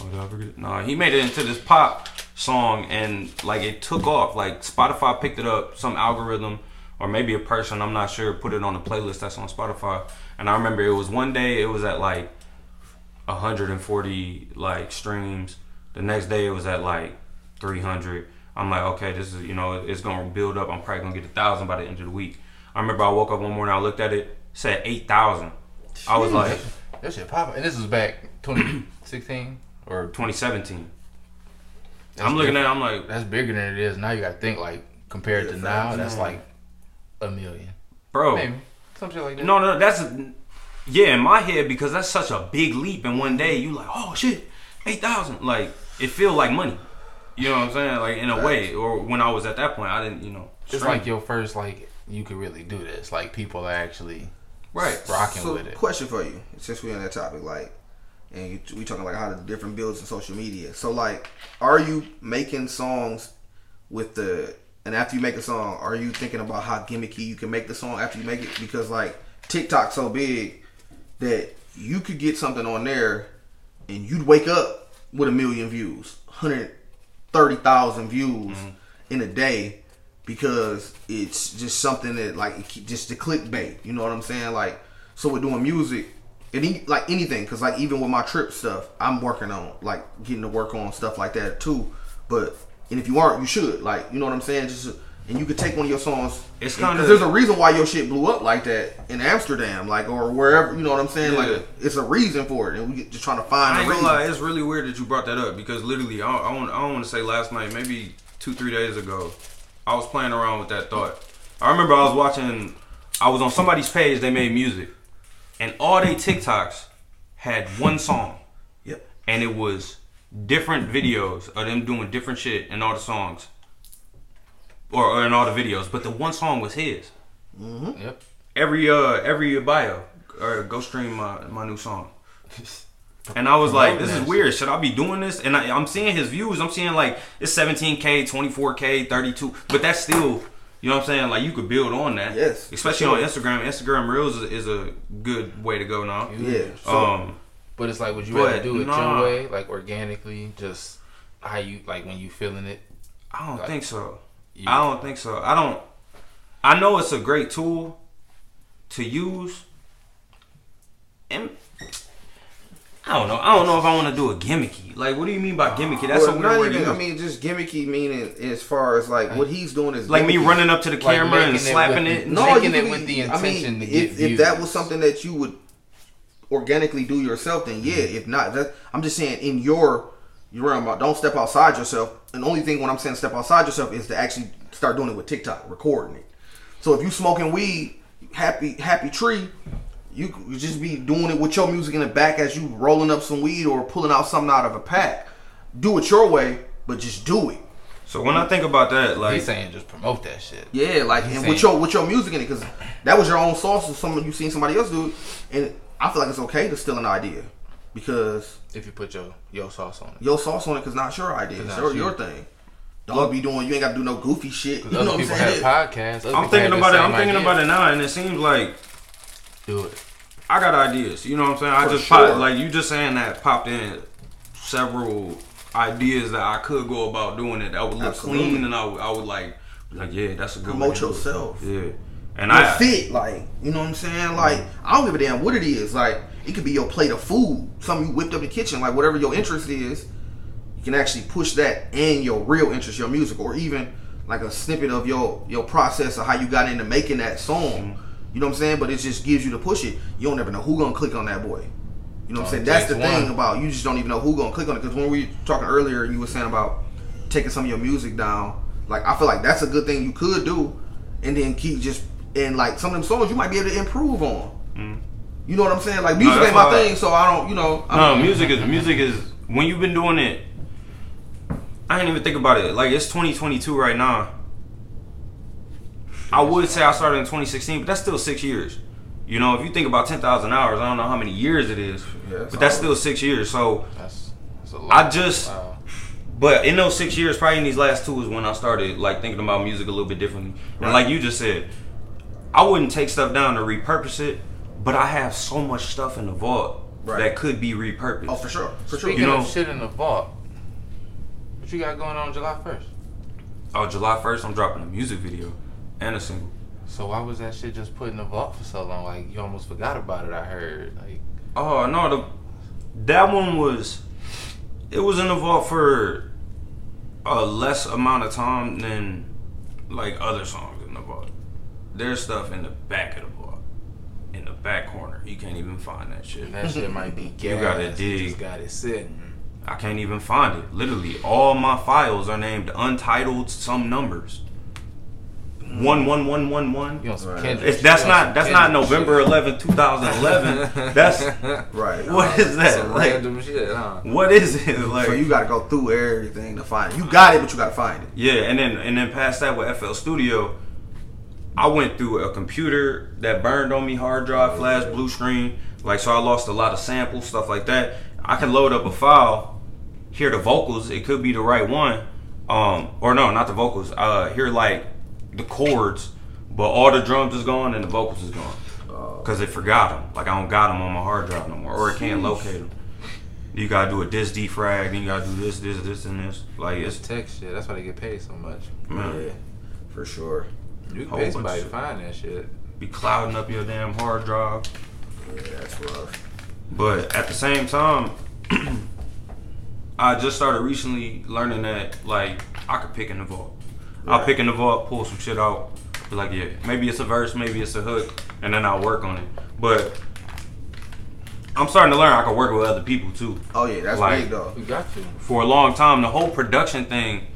Oh? No, he made it into this pop song and like it took off. Like Spotify picked it up, some algorithm or maybe a person, I'm not sure, put it on a playlist that's on Spotify. And I remember it was one day it was at like 140 like streams. The next day it was at like 300. I'm like, okay, this is you know it's gonna build up. I'm probably gonna get a thousand by the end of the week. I remember I woke up one morning, I looked at it, said eight thousand. I was like, That shit popping. And this was back 2016 or 2017. I'm looking at, it, I'm like, That's bigger than it is now. You got to think like compared to now. facts. That's like a million, bro, maybe some shit like that. no, no, that's yeah in my head because that's such a big leap in one day. You like, oh shit, eight thousand. Like it feel like money. You know what I'm saying? Like in a way, or when I was at that point, I didn't, you know. it's stream. like your first like you could really do this. Like people are actually right. rocking so with it. question for you, since we're on that topic, like, and you, we talking like how the different builds in social media. So like, are you making songs with the and after you make a song, are you thinking about how gimmicky you can make the song after you make it? Because like TikTok's so big that you could get something on there and you'd wake up with a million views, hundred thirty thousand views mm-hmm. in a day, because it's just something that like just the clickbait. You know what I'm saying? Like so we're doing music. And like anything, cause like even with my trip stuff, I'm working on like getting to work on stuff like that too. But and if you aren't, you should. Like you know what I'm saying? Just and you could take one of your songs. It's kinda- there's a reason why your shit blew up like that in Amsterdam, like or wherever. You know what I'm saying? Yeah. Like it's a reason for it, and we just trying to find I ain't gonna lie, it's really weird that you brought that up because literally, I, I, want, I want to say last night, maybe two, three days ago, I was playing around with that thought. I remember I was watching, I was on somebody's page, they made music, and all they TikToks had one song, Yep. and it was different videos of them doing different shit in all the songs, or, or in all the videos, but the one song was his. Yep. Every uh every bio, or go stream my my new song. And I was like, this is Promoting that weird. Should I be doing this? And I, I'm seeing his views. I'm seeing like it's 17k, 24k, 32. But that's still, you know what I'm saying? Like you could build on that. Yes, Especially for on. Instagram. Instagram Reels is, is a good way to go now. Yeah. So, Um, But it's like, would you But, rather do it nah. your way, like organically, just how you like when you feeling it? I don't Like, think so. You- I don't think so. I don't. I know it's a great tool to use. And I don't know. I don't know if I want to do a gimmicky. Like, what do you mean by gimmicky? That's well, a not weird word. even. I mean, just gimmicky meaning as far as like what he's doing is like me running up to the Like camera and making it slapping with it. the- No, making you it could with be- the I mean, intention to if, get if that was something that you would organically do yourself, then yeah. If not, that I'm just saying in your your realm, uh, don't step outside yourself. And the only thing when I'm saying step outside yourself is to actually start doing it with TikTok, recording it. So if you smoking weed, happy Hvppytree. You could just be doing it with your music in the back as you rolling up some weed or pulling out something out of a pack. Do it your way, but just do it. So when I think about that, like, He's saying just promote that shit. Yeah, like He's and with your with your music in it, because that was your own sauce. Or someone you seen somebody else do, it, and I feel like it's okay to steal an idea because If you put your your sauce on it. your sauce on it, because not your idea, Cause it's your, your thing. Don't be doing. You ain't got to do no goofy shit. You know what I'm saying? podcasts. I'm thinking about it. I'm thinking idea. about it now, and it seems like Do it. I got ideas. You know what I'm saying? I For just popped, sure. like you just saying that popped in several ideas that I could go about doing it that would look Absolutely. clean, and I would, I would like, like yeah, that's a good Promote way to do it. yourself. Yeah, and Your I fit, like you know what I'm saying. Like I don't give a damn what it is. Like it could be your plate of food, something you whipped up in the kitchen, like whatever your interest is. You can actually push that and your real interest, your music, or even like a snippet of your your process of how you got into making that song. Mm-hmm. You know what I'm saying? But it just gives you to push it. You don't ever know who gonna click on that boy. You know what I'm Only saying? That's the takes thing about you just don't even know who gonna click on it. Because when we were talking earlier, you were saying about taking some of your music down. Like I feel like that's a good thing you could do, and then keep just and like some of them songs you might be able to improve on. Mm-hmm. You know what I'm saying? Like music that's ain't my why- thing, so I don't. You know. I no music is music is when you've been doing it. I didn't even think about it. Like it's 2022 right now. I would say I started in 2016, but that's still six years. You know, if you think about 10,000 hours, I don't know how many years it is, Yeah, but that's still six years. So That's, that's a I lot. I just- Wow. But in those six years, probably in these last two, is when I started like thinking about music a little bit differently. And Right. like you just said, I wouldn't take stuff down to repurpose it, but I have so much stuff in the vault Right. that could be repurposed. Oh, for sure, for sure. Speaking You know- of shit in the vault, what you got going on July 1st? Oh, July 1st, I'm dropping a music video and a single. So why was that shit just put in the vault for so long? Like you almost forgot about it. I heard. Like Oh no, the that one was it was in the vault for a less amount of time than like other songs in the vault. There's stuff in the back of the vault, in the back corner. You can't even find that shit. that shit might be gas. You gotta You dig. Just got it sitting. I can't even find it. Literally, all my files are named untitled some numbers. One one one one one. You on some Right. Kendrick? If that's you not some that's not November shit. 11, 2011. that's right. what is that? Some Like, random shit, huh? what is it? Like So you got to go through everything to find it. You got it, but you got to find it. Yeah, and then and then past that with FL Studio, I went through a computer that burned on me, hard drive, flash, blue screen. Like so, I lost a lot of samples, stuff like that. I can load up a file, hear the vocals. It could be the right one, um, or no, not the vocals. Uh, hear like the chords, but all the drums is gone and the vocals is gone because it forgot them. Like I don't got them on my hard drive no more, or it can't locate them. You gotta do a disk defrag, then you gotta do this, this, this, and this. Like It's it's tech shit. That's why they get paid so much. man. Yeah. For sure. You can pay somebody to find that shit. Be clouding up your damn hard drive. Yeah, that's rough. But at the same time, I just started recently learning that like I could pick in the vault. I'll pick in the vault, pull some shit out. Be like, yeah, maybe it's a verse, maybe it's a hook, and then I'll work on it. But I'm starting to learn I can work with other people too. Oh yeah, that's Like- big though. We got you. For a long time, the whole production thing,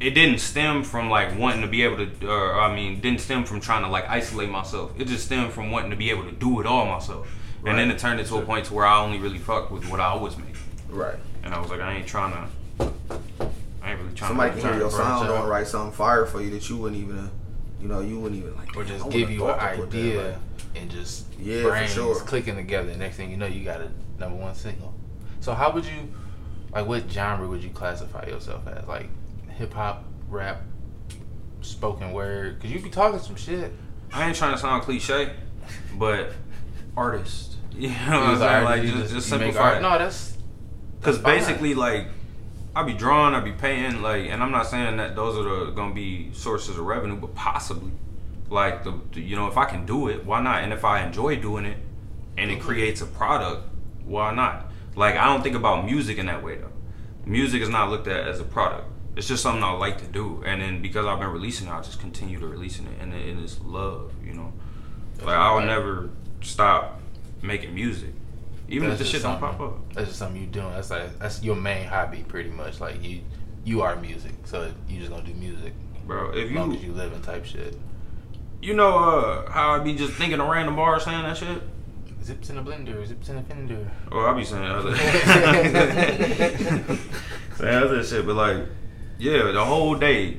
it didn't stem from like wanting to be able to, or I mean, didn't stem from trying to like isolate myself. It just stemmed from wanting to be able to do it all myself. And then it turned into a point to where I only really fucked with what I always make. Right. And I was like, I ain't trying to. I ain't really trying Somebody to. Somebody can hear your sound out. and write something fire for you that you wouldn't even, uh, you know, you wouldn't even like. Or just give you an thought that," idea like- and just Yeah, for brains sure. clicking together. Next thing you know, you got a number one single. So how would you, like, what genre would you classify yourself as? Like, hip hop, rap, spoken word? Cause you be talking some shit. I ain't trying to sound cliche, but artist. You know what I'm saying? Like just, just simplify No, that's Because basically, like, I be drawing, I be painting, like, and I'm not saying that those are the, gonna be sources of revenue, but possibly, like, the, the- you know, if I can do it, why not? And if I enjoy doing it, and it creates a product, why not? Like, I don't think about music in that way though. Music is not looked at as a product. It's just something I like to do, and then because I've been releasing it, I just continue to releasing it, and it, and it's love, you know. Like I will right. never stop making music, even if the shit don't pop up. That's just something you doing. That's like that's your main hobby, pretty much. Like you, you are music, so you just gonna do music Bro, if as long as you live in type shit. You know uh, how I be just thinking of random bars saying that shit? Zips in a blender, zips in a fender. Or I be saying other saying other shit, but like, yeah, the whole day,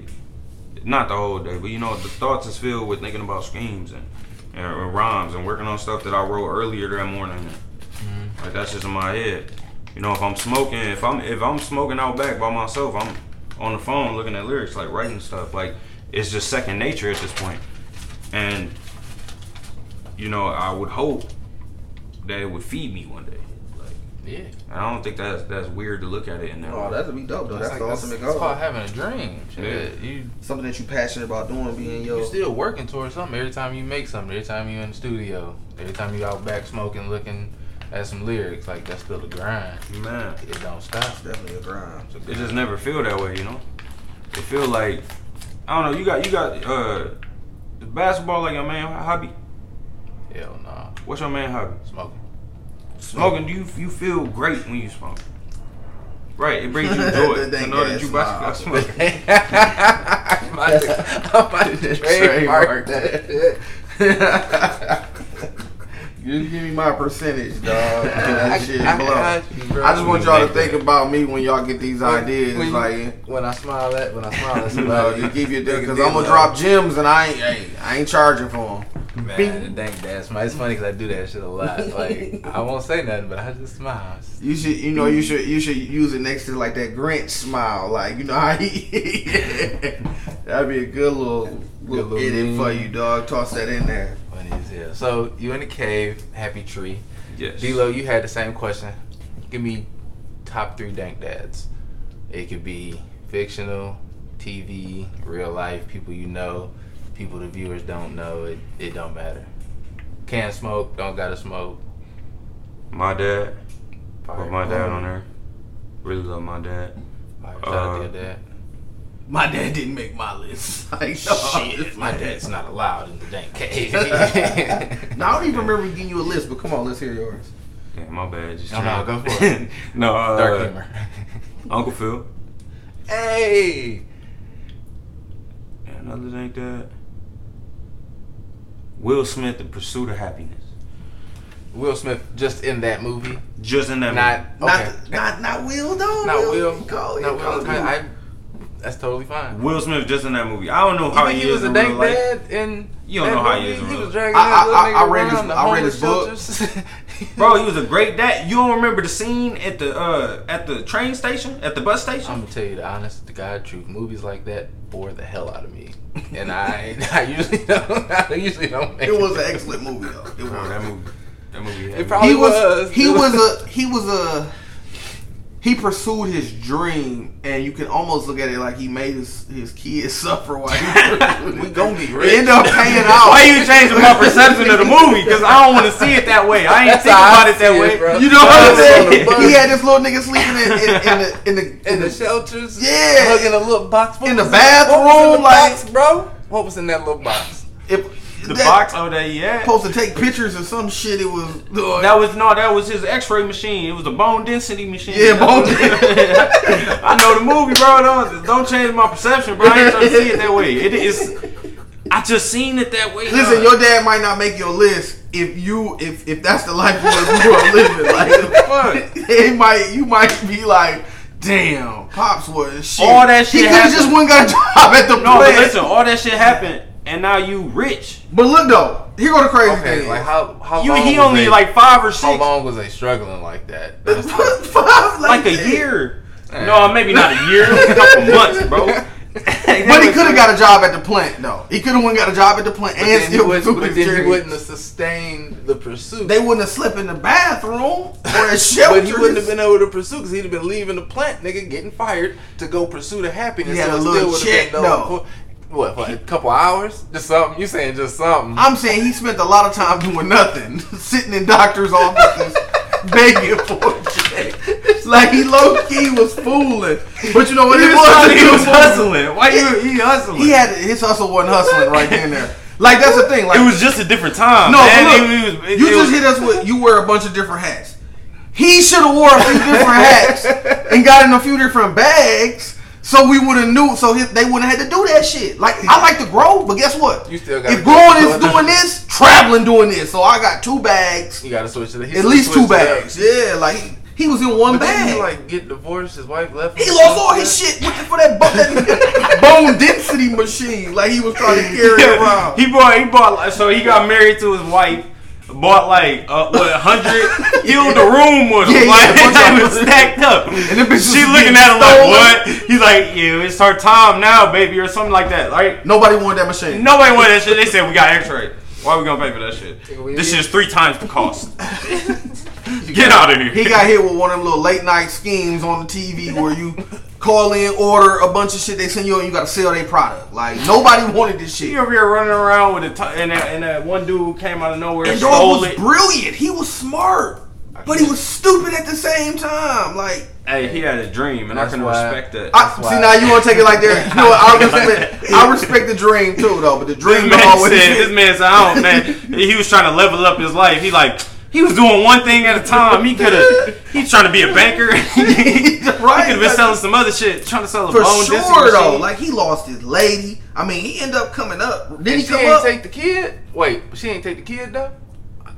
not the whole day, but you know, the thoughts is filled with thinking about schemes and, and, rhymes and working on stuff that I wrote earlier that morning. Mm-hmm. Like that's just in my head. You know, if I'm smoking, if I'm if I'm smoking out back by myself, I'm on the phone looking at lyrics, like writing stuff. Like it's just second nature at this point. And you know, I would hope that it would feed me one day. Like, Yeah. I don't think that's that's weird to look at it in that Oh, way. that'd be dope though. That's, like, the ultimate that's goal. called having a dream. Shit. You Something that you passionate about doing, being your. you still working towards something every time you make something. Every time you're in the studio. Every time you out back smoking, looking at some lyrics. Like that's still the grind. Man, It don't stop. It's definitely a grind. it just never feel that way, you know. It feel like I don't know. You got you got uh, basketball like your main hobby. Hell no. What's your main hobby? Smoking. Smoking. Do you you feel great when you smoke? Right, it brings you joy to know that you smile. got smoke. I'm about to, I'm about to trademark that. You give me my percentage, dog. that shit I you. I just want y'all to think about me when y'all get these ideas. When you- like, when I smile at when I smile at somebody, you give you they because I'm gonna drop gems and I ain't, I ain't charging for them. Man, dang, that's my. It's funny because I do that shit a lot. Like I won't say nothing, but I just smile. You should, you know, you should, you should use it next to like that Grinch smile. Like, you know how he. That'd be a good little, little, little edit meme. for you, dog. Toss that in there. Funny as hell. So you in the cave, Hvppytree. Yes. D-Lo, you had the same question. Give me top three dank dads. It could be fictional, TV, real life, people you know, people the viewers don't know. It it don't matter. Can't smoke, don't gotta smoke. My dad. Put my dad on there. Really love my dad. Fire. Shout out to Uh, your dad. My dad didn't make my list. Like, Shit, my dad's not allowed in the dank cave. No, I don't even remember giving you a list, but come on, let's hear yours. Yeah, my bad. Just No, no, chill. go for it. no, uh, Dark humor. Uncle Phil. hey. And other than that, Will Smith, The Pursuit of Happiness. Will Smith just in that movie. Just in that Not movie. okay. Not, not, not Will though. Not Will. Call, Not Will. it I, I, that's totally fine. Will Smith just in that movie. I don't know how You he, he was is a in dank real life. dad in You don't that know how he movie? is in He real was dragging I- that little I- I read his- around I read his book. shelters. Bro, he was a great dad. You don't remember the scene at the uh at the train station, at the bus station? I'm gonna tell you the honest the God truth. Movies like that bore the hell out of me, and I I usually don't I usually don't. Make It was an excellent movie though. It Bro, was. that movie. That movie. had It probably he was, was. he was was- a he was a he pursued his dream, and you can almost look at it like he made his his kids suffer while he We gonna be It rich. ended up paying out. Why you changing my perception of the movie? Because I don't want to see it that way. I ain't That's think about I it that it, way. Bro. You know what I'm On saying? He had this little nigga sleeping in, in, in the in the in the shelters. Yeah. hugging a little box. What In the bathroom, in the like- box, bro. What was in that little box? if, The that- box oh that he had. supposed to take pictures or some shit. It was uh, That was no, that was his X-ray machine. It was a bone density machine. Yeah, bone density. I know the movie, bro. Don't don't change my perception, bro. I ain't trying to see it that way. It is. I just seen it that way. Listen, dog. your dad might not make your list if you if if that's the life you are living. Like, Fuck. it might you might be like, damn, pops was shit. All that shit. He could just and got a job at the No, listen, all that shit happened, and now you rich. But look though, here go the crazy Okay, thing. like how how You long he was only they- like five or six, how long was they struggling like that? That's Five, like a that. year. No, uh, maybe not a year. a couple months, bro. But he could have got a job at the plant though. He could have went got a job at the plant and then he still wouldn't, but his then he wouldn't have sustained the pursuit. They wouldn't have slept in the bathroom or at shelters. but he wouldn't have been able to pursue because he'd have been leaving the plant, nigga, getting fired to go pursue the happiness. He had so a little would've check, been though. for- What, what, a couple hours? Just something? You saying just something? I'm saying he spent a lot of time doing nothing, sitting in doctors' offices, begging for a. Like he low key was fooling, but you know what? He it was, was, he was hustling. Why you he hustling? He had his hustle wasn't hustling right then and there. Like that's the thing. Like it was just a different time. no, man. look, It was- it- you it just hit us with you wear a bunch of different hats. He should have wore a few different hats and got in a few different bags. So we would have knew, so he- they wouldn't have had to do that shit. Like I like to grow, but guess what? You still gotta if growing is doing this, traveling doing this. So I got two bags, You gotta switch it. he at least two switched up. bags. Yeah, like he, he was in one But didn't bag. he like get divorced? His wife left. he lost all his shit looking for that, bo- that bone density machine. Like he was trying to carry it around. He bought. He bought. So he got married to his wife. Bought like uh, what a hundred. Filled the room with Yeah, yeah, like of- was stacked up. And them bitches she was looking at him like what? He's like, yeah, it's her time now, baby, or something like that. Right? Nobody wanted that machine. Nobody wanted that shit. They said we got X-ray. Why are we gonna pay for that shit? This shit's three times the cost. Get out of here. He got hit with one of them little late night schemes on the TV where you call in, order a bunch of shit they send you, and you got to sell their product. Like nobody wanted this shit. over here running around with a t- and that, and that one dude came out of nowhere and dog was it. brilliant. He was smart, but he was stupid at the same time. Like. Hey, he had a dream, and I can why- respect that. I, see why- now you want to take it like that. You know what? I respect. I respect the dream too, though. But the This dream man don't always. said, this man said, I don't, man. He was trying to level up his life. He like, he was doing one thing at a time. He could have, he's trying to be a banker. right. he could right? have been selling some other shit, trying to sell a for bone density sure though. Like he lost his lady. I mean, he ended up coming up. Did he she come ain't up? take the kid. Wait, she ain't take the kid though.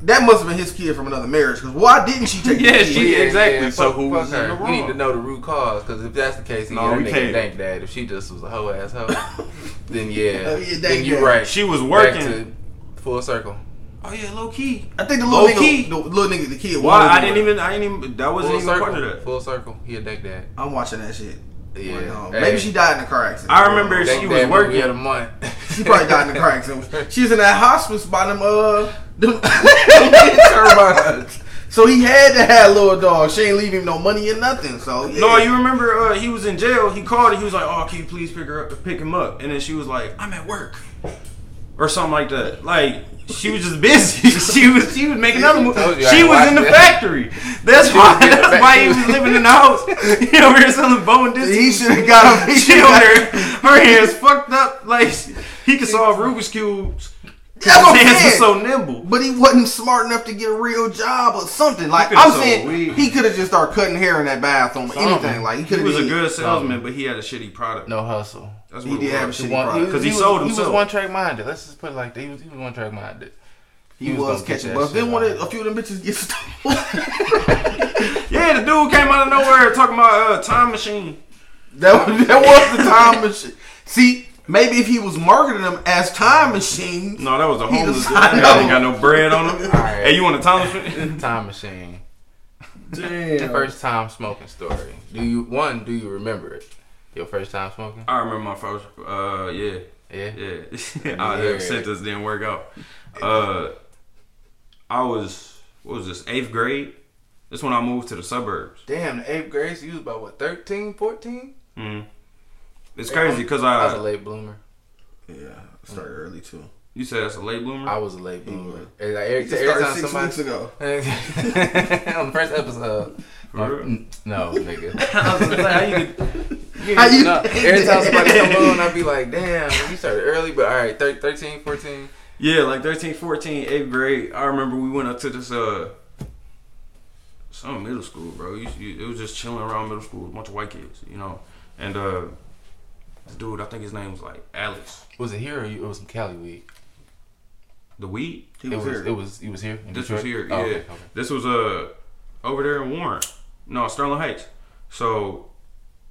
That must have been his kid from another marriage. Because why didn't she take? Yeah, the kid? she- exactly. So fuck- who fuck was in her. the We need to know the root cause because if that's the case, No, no, we yeah, can't. nigga dank dad. If she just was a hoe ass hoe, then yeah, Oh, yeah, then you dad. right. She was working. full circle. oh yeah, low key. I think the little Low nigga, key. the little nigga, the kid. Why? I didn't even. I didn't even. That wasn't Full even circle. part of that. Full circle. He a dank dad. I'm watching that shit. Yeah. Right. Hey, Maybe she died in a car accident. I remember dank she was dad working. movie of the month. She probably died in a car accident. She was in that hospice by them uh them turbines. So he had to have little dog. She ain't leave him no money or nothing. So yeah. No, you remember uh, he was in jail. He called her. He was like, "Oh, can you please pick her up, pick him up?" And then she was like, "I'm at work," or something like that. Like she was just busy. she was she was making other moves. Told you She was in the that. factory. That's She why. was in the That's fac- why he was was- living in the house. He over here selling bone density. he should have got him. He She should over there, her hands fucked up. Like he could solve Rubik's cubes. That's what His hands saying. were so nimble. But he wasn't smart enough to get a real job or something. Like I'm saying, weed. he could have just started cutting hair in that bathroom or anything. Like he He could have. was a good salesman, but he had a shitty product. No hustle. That's He what did have was. a shitty One- product. 'Cause he was- sold He himself. was one track minded. Let's just put it like that. He was, he was one track minded. He, He was was, catching but Then one of, a few of them bitches get stolen. Yeah, the dude came out of nowhere talking about uh, time machine. that, was, that was the time machine. See, maybe if he was marketing them as time machines, No, that was a He homeless just- dude. I That know. guy ain't got no bread on him. Alright. Hey, you want a time machine? Time machine. damn. First time smoking story. Do you one? Do you remember it? Your first time smoking? I remember my first. Uh, yeah, Yeah. yeah. Our Yeah. sentence didn't work out. Uh, I was what was this eighth grade? That's when I moved to the suburbs. Damn, the eighth grade, so you was about what, 13, 14? Mm. It's crazy because I was a late bloomer. Yeah, started early too. You said that's a late bloomer. I was a late bloomer. was. It's Like every, It every started time six somebody weeks ago. on the first episode. my- For real? mm, no, nigga. I was gonna how you could- How you? No, every time somebody come on, I'd be like, damn, you started early, but all right, thir- 13, 14. Yeah, like 13, 14, 8th grade. I remember we went up to this uh some middle school, bro. You, you, it was just chilling around middle school, a bunch of white kids, you know. And uh this dude, I think his name was like Alex. Was it here or you, it was some Cali weed? The weed? He it was was. here. It was. He was here. in This was here, Oh, yeah. okay, okay. This was uh over there in Warren. No, Sterling Heights. So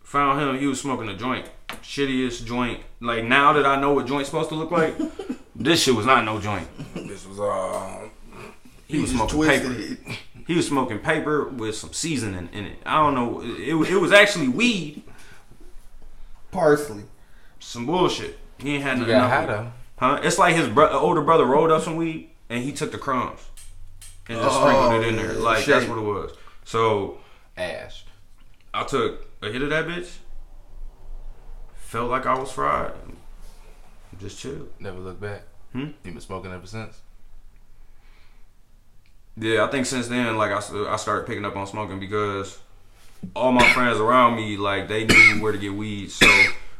found him, he was smoking a joint. Shittiest joint. Like now that I know what joint's supposed to look like, this shit was not no joint. This was uh. He was smoking paper. twisted it. He was smoking paper with some seasoning in it. I don't know. It, it was actually weed. Parsley. Some bullshit. He ain't had You nothing. got else high with Huh? It's like his bro- older brother rolled up some weed and he took the crumbs and just Oh, sprinkled it in there. Like shake. that's what it was. So Ash. I took a hit of that bitch. Felt like I was fried. Just chill. Never looked back. Hmm? You been smoking ever since. Yeah, I think since then, like I, I started picking up on smoking because all my friends around me, like they knew where to get weed, so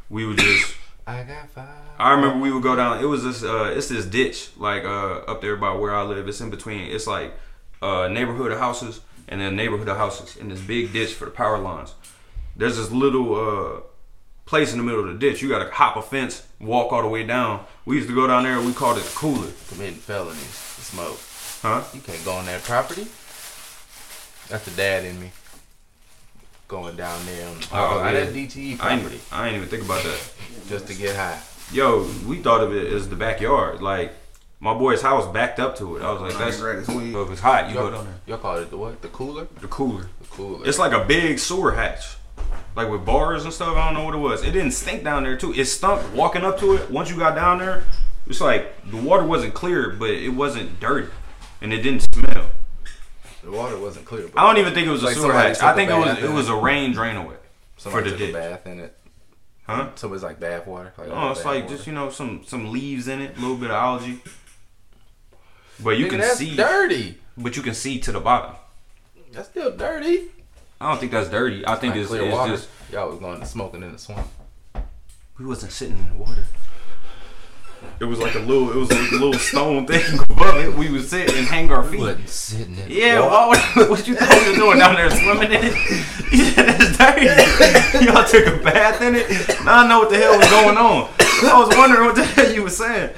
we would just. I got five. I remember we would go down. It was this. Uh, it's this ditch, like uh, up there by where I live. It's in between. It's like a neighborhood of houses and then neighborhood of houses, and this big ditch for the power lines. There's this little uh, place in the middle of the ditch. You got to hop a fence, walk all the way down. We used to go down there. We called it the cooler, Committing felonies. to Smoke. huh? You can't go on that property. That's the dad in me. Going down there on Oh, oh, yeah. that DTE I property ain't, I ain't even think about that. just to get high. Yo, we thought of it as the backyard. Like my boy's house backed up to it. I was like, that's Greatest weed. so if it's hot, you go Y'all, down there. y'all call it the what? The cooler? The cooler. The cooler. It's like a big sewer hatch, like with bars and stuff. I don't know what it was. It didn't stink down there too. It stunk walking up to it. Once you got down there, it's like the water wasn't clear, but it wasn't dirty, and it didn't smell. the water wasn't clear. But I don't even think it was a Like sewer somebody hatch. I a think it was it was a rain drain away for the took a ditch. bath in it. Huh? So it's like bath water. Like Oh, it's like water. just you know some some leaves in it, a little bit of algae. But you Nigga, can see, dirty. but you can see to the bottom. That's still dirty. I don't think that's dirty. I think Like it's, clear it's water. just Y'all was going to smoking in the swamp. we wasn't sitting in the water. It was like a little, it was like a little stone thing above it. We would sit and hang our feet. Wasn't sitting in. the Yeah, water. why would, what you thought you were doing down there swimming in it? Yeah, that's dirty. Y'all took a bath in it. Now I know what the hell was going on. I was wondering what the hell you were saying.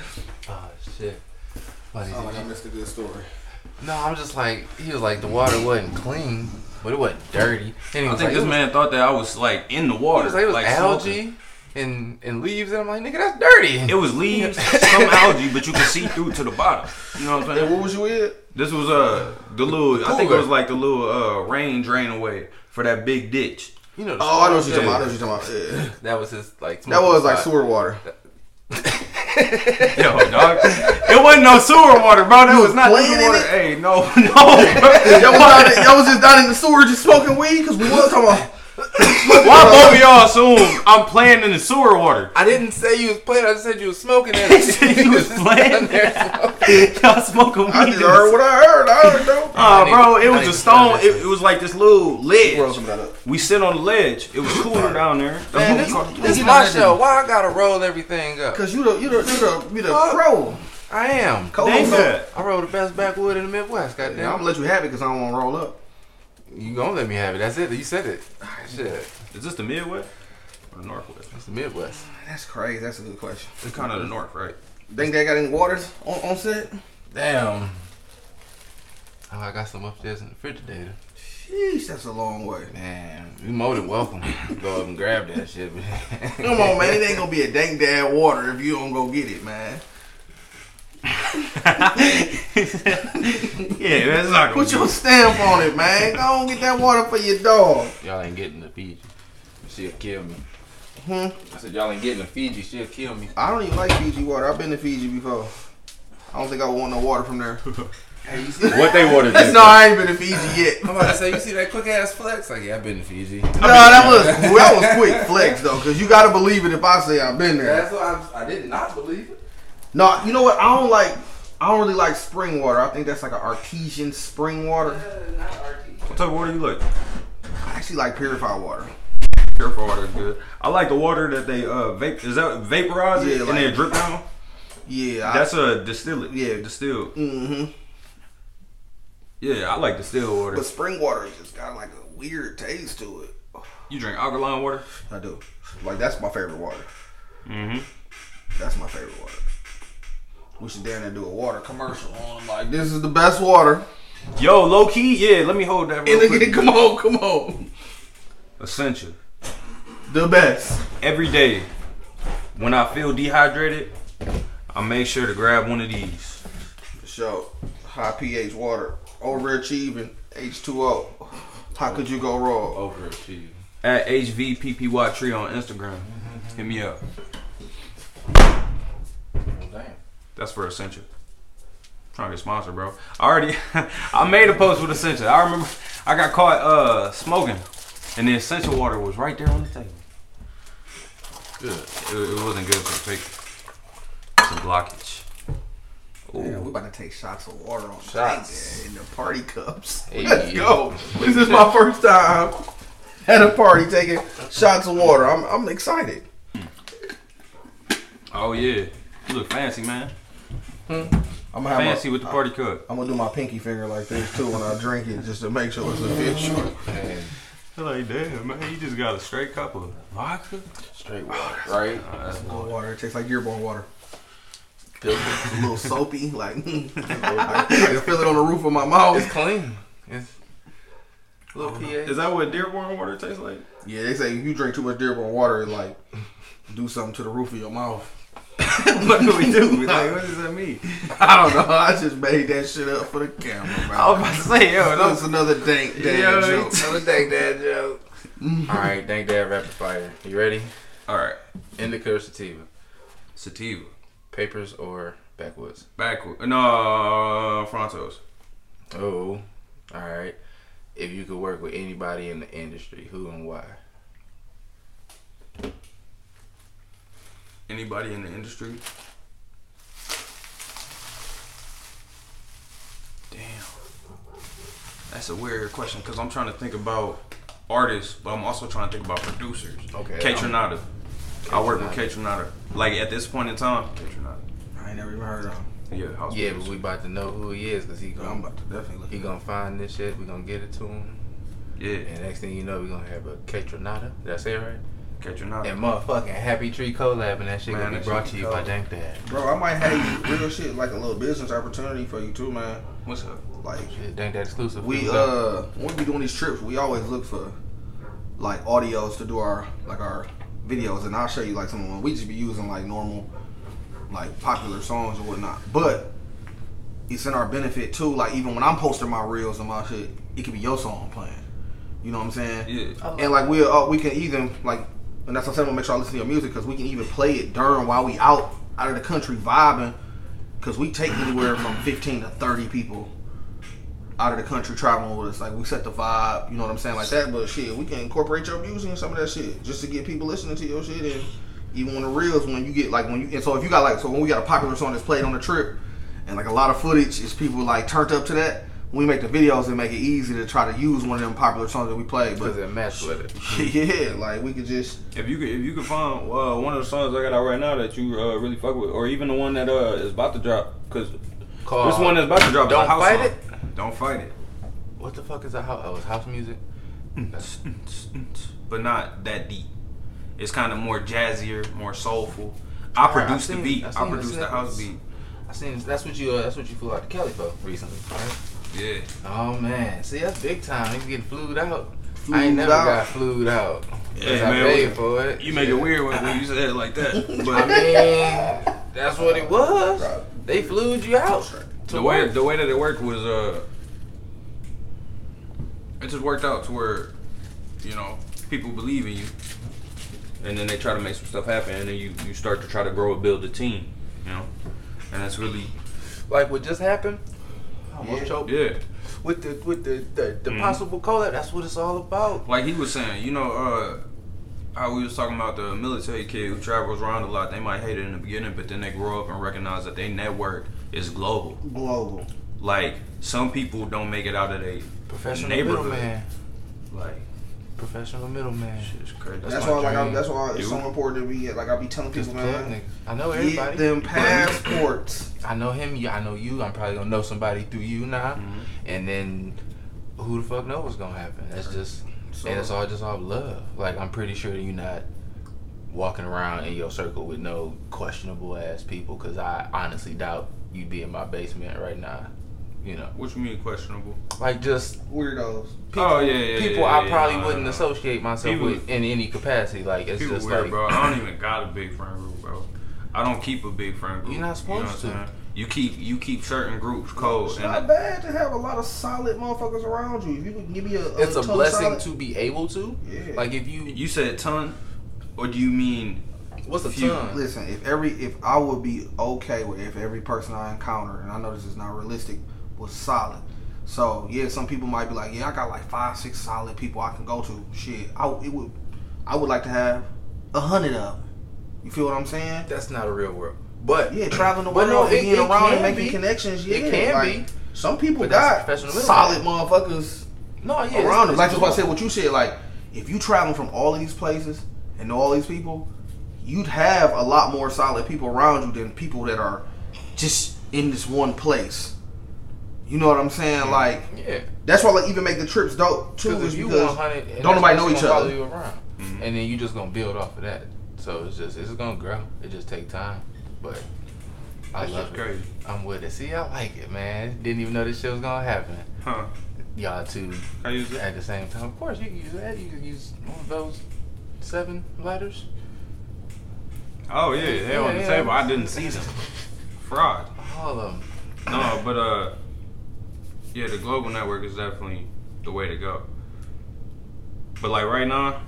Oh shit. What is Oh, it? I missed a good story. No, I'm just like he was like the water wasn't clean, but it wasn't dirty. And he I was think like, this it was, man thought that I was like in the It water, was like it was like algae smoking. and and leaves, and I'm like, nigga, that's dirty. It was leaves, some algae, but you could see through to the bottom. You know what I'm Hey, saying? what was you in? This was uh the little. I think it was like the little uh rain drain away for that big ditch. you know. Oh, I know what you're talking about. I know what you're talking about. Yeah. That was his like. That was like sewer water. Yo, dog, it wasn't no sewer water, bro. That You was was not sewer water. Hey, no, no. Y'all was, down y'all was just down in the sewer just smoking weed because we was talking about. Why both of y'all assume I'm playing in the sewer water? I didn't say you was playing. I just said you was smoking. He said you was playing. Down there smoking. y'all smoking weed. I just heard what I heard. I heard though. Oh, I ah, bro, it was a stone. It, it was like this little Roll ledge. some of that up. We sit on the ledge. It was cooler down there. Man, what this, this is my that show. Why I gotta roll everything up? Cause you the you the you the you the pro. I am. Co- Dang so- I roll the best backwood in the Midwest. Yeah, I'm gonna let you have it because I don't want to roll up. You gonna let me have it? That's it. You said it. Ah, shit. Is this the Midwest or the Northwest? It's the Midwest. Ah, that's crazy. That's a good question. It's kind of the North, right? Think they got any waters on, on set? Damn. Oh, I got some upstairs in the refrigerator. Sheesh, that's a long way. Man, you more than welcome. to Go up and grab that shit. Come on, man. It ain't gonna be a dang dad water if you don't go get it, man. Yeah, that's not Put your stamp on it, man. Go on get that water for your dog. Y'all ain't getting the Fiji. She'll kill me. Hmm? I said y'all ain't getting the Fiji. She'll kill me. I don't even like Fiji water. I've been to Fiji before. I don't think I would want no water from there. Hey, you see What they water? That's no, I ain't been to Fiji yet. I'm about to say, you see that quick ass flex? Like, yeah, I've been to Fiji. No, that was that was quick flex though, cause you gotta believe it if I say I've been there. That's why I, I did not believe it. No, you know what? I don't like. I don't really like spring water. I think that's like an artesian spring water. not RT. What type of water you like? I actually like purified water. Purified water is good. I like the water that they uh vape. Is that vaporize it Yeah, and like- then drip down? Yeah, That's a distillate. Yeah. distilled. mm-hmm. Yeah, I like distilled water. But spring water just got like a weird taste to it. You drink alkaline water? I do. Like that's my favorite water. Mm-hmm. That's my favorite water. We should down there do a water commercial on like this is the best water. Yo, low key, yeah. Let me hold that. Real quick. come on, come on. Essential. The best. Every day, when I feel dehydrated, I make sure to grab one of these. For sure. High pH water. Overachieving. H2O. How could you go wrong? Overachieving. At Hvppytree on Instagram. Hit me up. Damn. That's for Essential. trying to get sponsored, bro. I already, I made a post with Essential. I remember I got caught uh smoking, and the Essential water was right there on the table. Good. It, it wasn't good for the take some blockage. Yeah, Ooh. we about to take shots of water on the Shots. in the party cups. Hey. Let's go. This is my first time at a party taking shots of water. I'm I'm excited. Oh yeah, you look fancy, man. Hmm? I'm gonna have Fancy my, with the party cup. I'm gonna do my pinky finger like this too when I drink it, just to make sure it's official. And Like damn, man, you just got a straight cup of vodka. straight water, right? Uh, that's Good water. It tastes like Dearborn water. Filtered. It's a little soapy, like I, I can feel it on the roof of my mouth. It's clean. It's little PA. Is that what Dearborn water tastes like? Yeah, they say if you drink too much Dearborn water, it like do something to the roof of your mouth. what do we do? Like, what does that mean? I don't know. I just made that shit up for the camera, man. I was about to say, yo, That's those another dank dad Yo, joke. Another dank dad joke. All right, dank dad rapid fire. You ready? All right, Indica or sativa? sativa, Papers or backwoods? backward, no, frontos. Oh, all right. If you could work with anybody in the industry, who and why? Anybody in the industry? Damn, that's a weird question because I'm trying to think about artists, but I'm also trying to think about producers. Okay. Kaytranada. I work with Tronada. Kaytranada. Like at this point in time, Kaytranada. I ain't never even heard of him. Yeah, house Yeah, but we about to know who he is because he I'm gonna about to definitely look. he gonna find this shit. We gonna get it to him, yeah, and next thing you know, we gonna have a Kaytranada. Did I say it right? Kaytranada. And motherfucking Hvppytree collab, and that shit Man, gonna be brought to you by Dank Dad. Bro, I might have you real shit like a little business opportunity for you too, man. What's up? Like Shit, Dank Dad exclusive. we uh when we be doing these trips, we always look for like audios to do our like our videos, and I'll show you like some of them. We just be using like normal, like popular songs or whatnot, but it's in our benefit too. Like even when I'm posting my reels and my shit, it could be your song playing. You know what I'm saying? Yeah. And like we uh, we can even like, and that's what I'm saying. Make sure I listen to your music because we can even play it during while we out out of the country vibing. Because we take anywhere from 15 to 30 people out of the country traveling with us. Like we set the vibe, you know what I'm saying, like that. But shit, we can incorporate your music and some of that shit just to get people listening to your shit. And even when the reels, when you get like when you and so if you got like so when we got a popular song that's played on the trip, and like a lot of footage is people like turned up to that. We make the videos and make it easy to try to use one of them popular songs that we play. But Cause it matched with it. yeah, like we could just If you could, if you could find uh, one of the songs I got out right now that you uh, really fuck with, or even the one that uh, is about to drop, because this one that's about to drop Don't house Fight song. It? Don't fight it. What the fuck is that? House? Oh, it's house music. but not that deep. It's kind of more jazzier, more soulful. I Alright, produced I've the beat. I've I seen the produced the house beat. I seen that's what you uh, that's what you flew out to Cali for recently, right? Yeah. Oh man, see that's big time. He's getting flued out. I ain't never out. got flued out. Hey, I paid what- for it. You make it weird when, when you say it like that. But I mean, that's what it was. They flued you out. to the way work. the way that it worked was uh, it just worked out to where, you know, people believe in you, and then they try to make some stuff happen, and then you you start to try to grow and build a team, you know, and that's really like what just happened. I almost Yeah. choked. Yeah. With the with the the, the Mhm. possible collab, that's what it's all about. Like he was saying, you know, uh, how we was talking about the military kid who travels around a lot. They might hate it in the beginning, but then they grow up and recognize that their network is global. Global. Like some people don't make it out of their Professional neighborhood. middleman. Like Professional middleman. shit's crazy. That's, my why, like, I, dream. that's why it's Dude. so important to be. Like I be telling people, man. I know get them passports. I know him. Yeah, I know you. I'm probably gonna know somebody through you now, Mhm. and then who the fuck knows what's gonna happen? That's just So- and it's all just all love. Like I'm pretty sure you're not walking around in your circle with no questionable ass people, because I honestly doubt you'd be in my basement right now. You know, What you mean questionable? like just Weirdos. Oh, people, Oh, yeah, yeah, people yeah, I probably no, wouldn't no. associate myself People- with in any capacity. Like it's just weird, like bro. I don't even got a big friend group, bro. I don't keep a big friend group. You're not You know supposed what to. saying? You keep you keep certain groups cold, It's not bad to have a lot of solid motherfuckers around you. If you could give me a, a it's a blessing solid- to be able to. Yeah. Like if you, you said ton, or do you mean what's a few- ton? Listen, if every if I would be okay with if every person I encounter, and I know this is not realistic, was solid. So yeah, some people might be like, yeah, I got like five, six solid people I can go to. Shit, I it would, I would like to have a hundred of them. You feel what I'm saying? That's not a real world. But Yeah, traveling the world, no, it- being it around and making be. connections. Yeah, It can like, be. Some people But got solid motherfuckers no, yeah, around them. Like just what I said. What you said, like if you traveling from all of these places and know all these people, you'd have a lot more solid people around you than people that are just in this one place. You know what I'm saying? Like Yeah, that's why like even make the trips dope too. because Is you because 100, and don't nobody know each other. you around, Mhm. and then you just gonna build off of that. So it's just it's gonna grow. It just take time, but I that's love it. Crazy. I'm with it. See, I like it, man. Didn't even know this shit was gonna happen. Huh? Y'all too. I use it. at the same time. Of course, you can use that. You can use one of those seven lighters. Oh yeah, they on the Yeah, table. I didn't see them. Fraud. All of them. No, but uh, yeah, the global network is definitely the way to go. But like right now,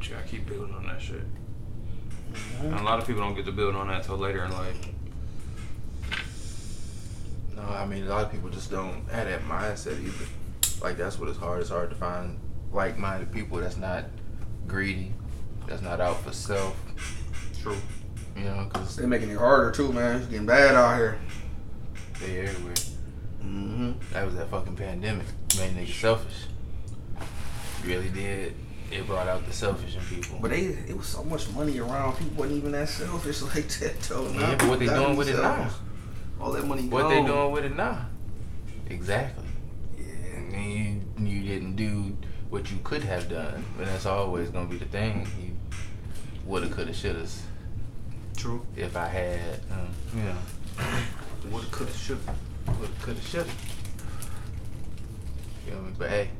you gotta keep building on that shit. Mm-hmm. And a lot of people don't get to build on that till later in life. No, I mean a lot of people just don't have that mindset either. Like that's what it's hard. It's hard to find like-minded people that's not greedy, that's not out for self. True. You know, because they making it harder too, man. It's getting bad out here. They everywhere. Mm-hmm. That was that fucking pandemic. Made niggas selfish. Really did. It brought out the selfish in people. But they, it was so much money around. People wasn't even that selfish like that, though. Yeah, but what they doing with it now? All that money. what gone. they doing with it now? Exactly. Yeah. And you, you didn't do what you could have done, but that's always gonna be the thing. You woulda, coulda, shoulda. True. If I had, um, you know, Woulda, coulda, shoulda. woulda, coulda, shoulda. Feel me? But hey,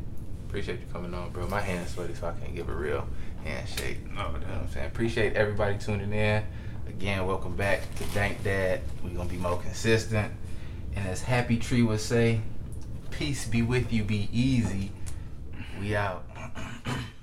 appreciate you coming on, bro. My hand's sweaty, so I can't give a real handshake. No, You know what. I'm saying? Appreciate everybody tuning in. Again, welcome back to Dank Dad. We're gonna be more consistent. And as Hvppytree would say, peace be with you, be easy. We out.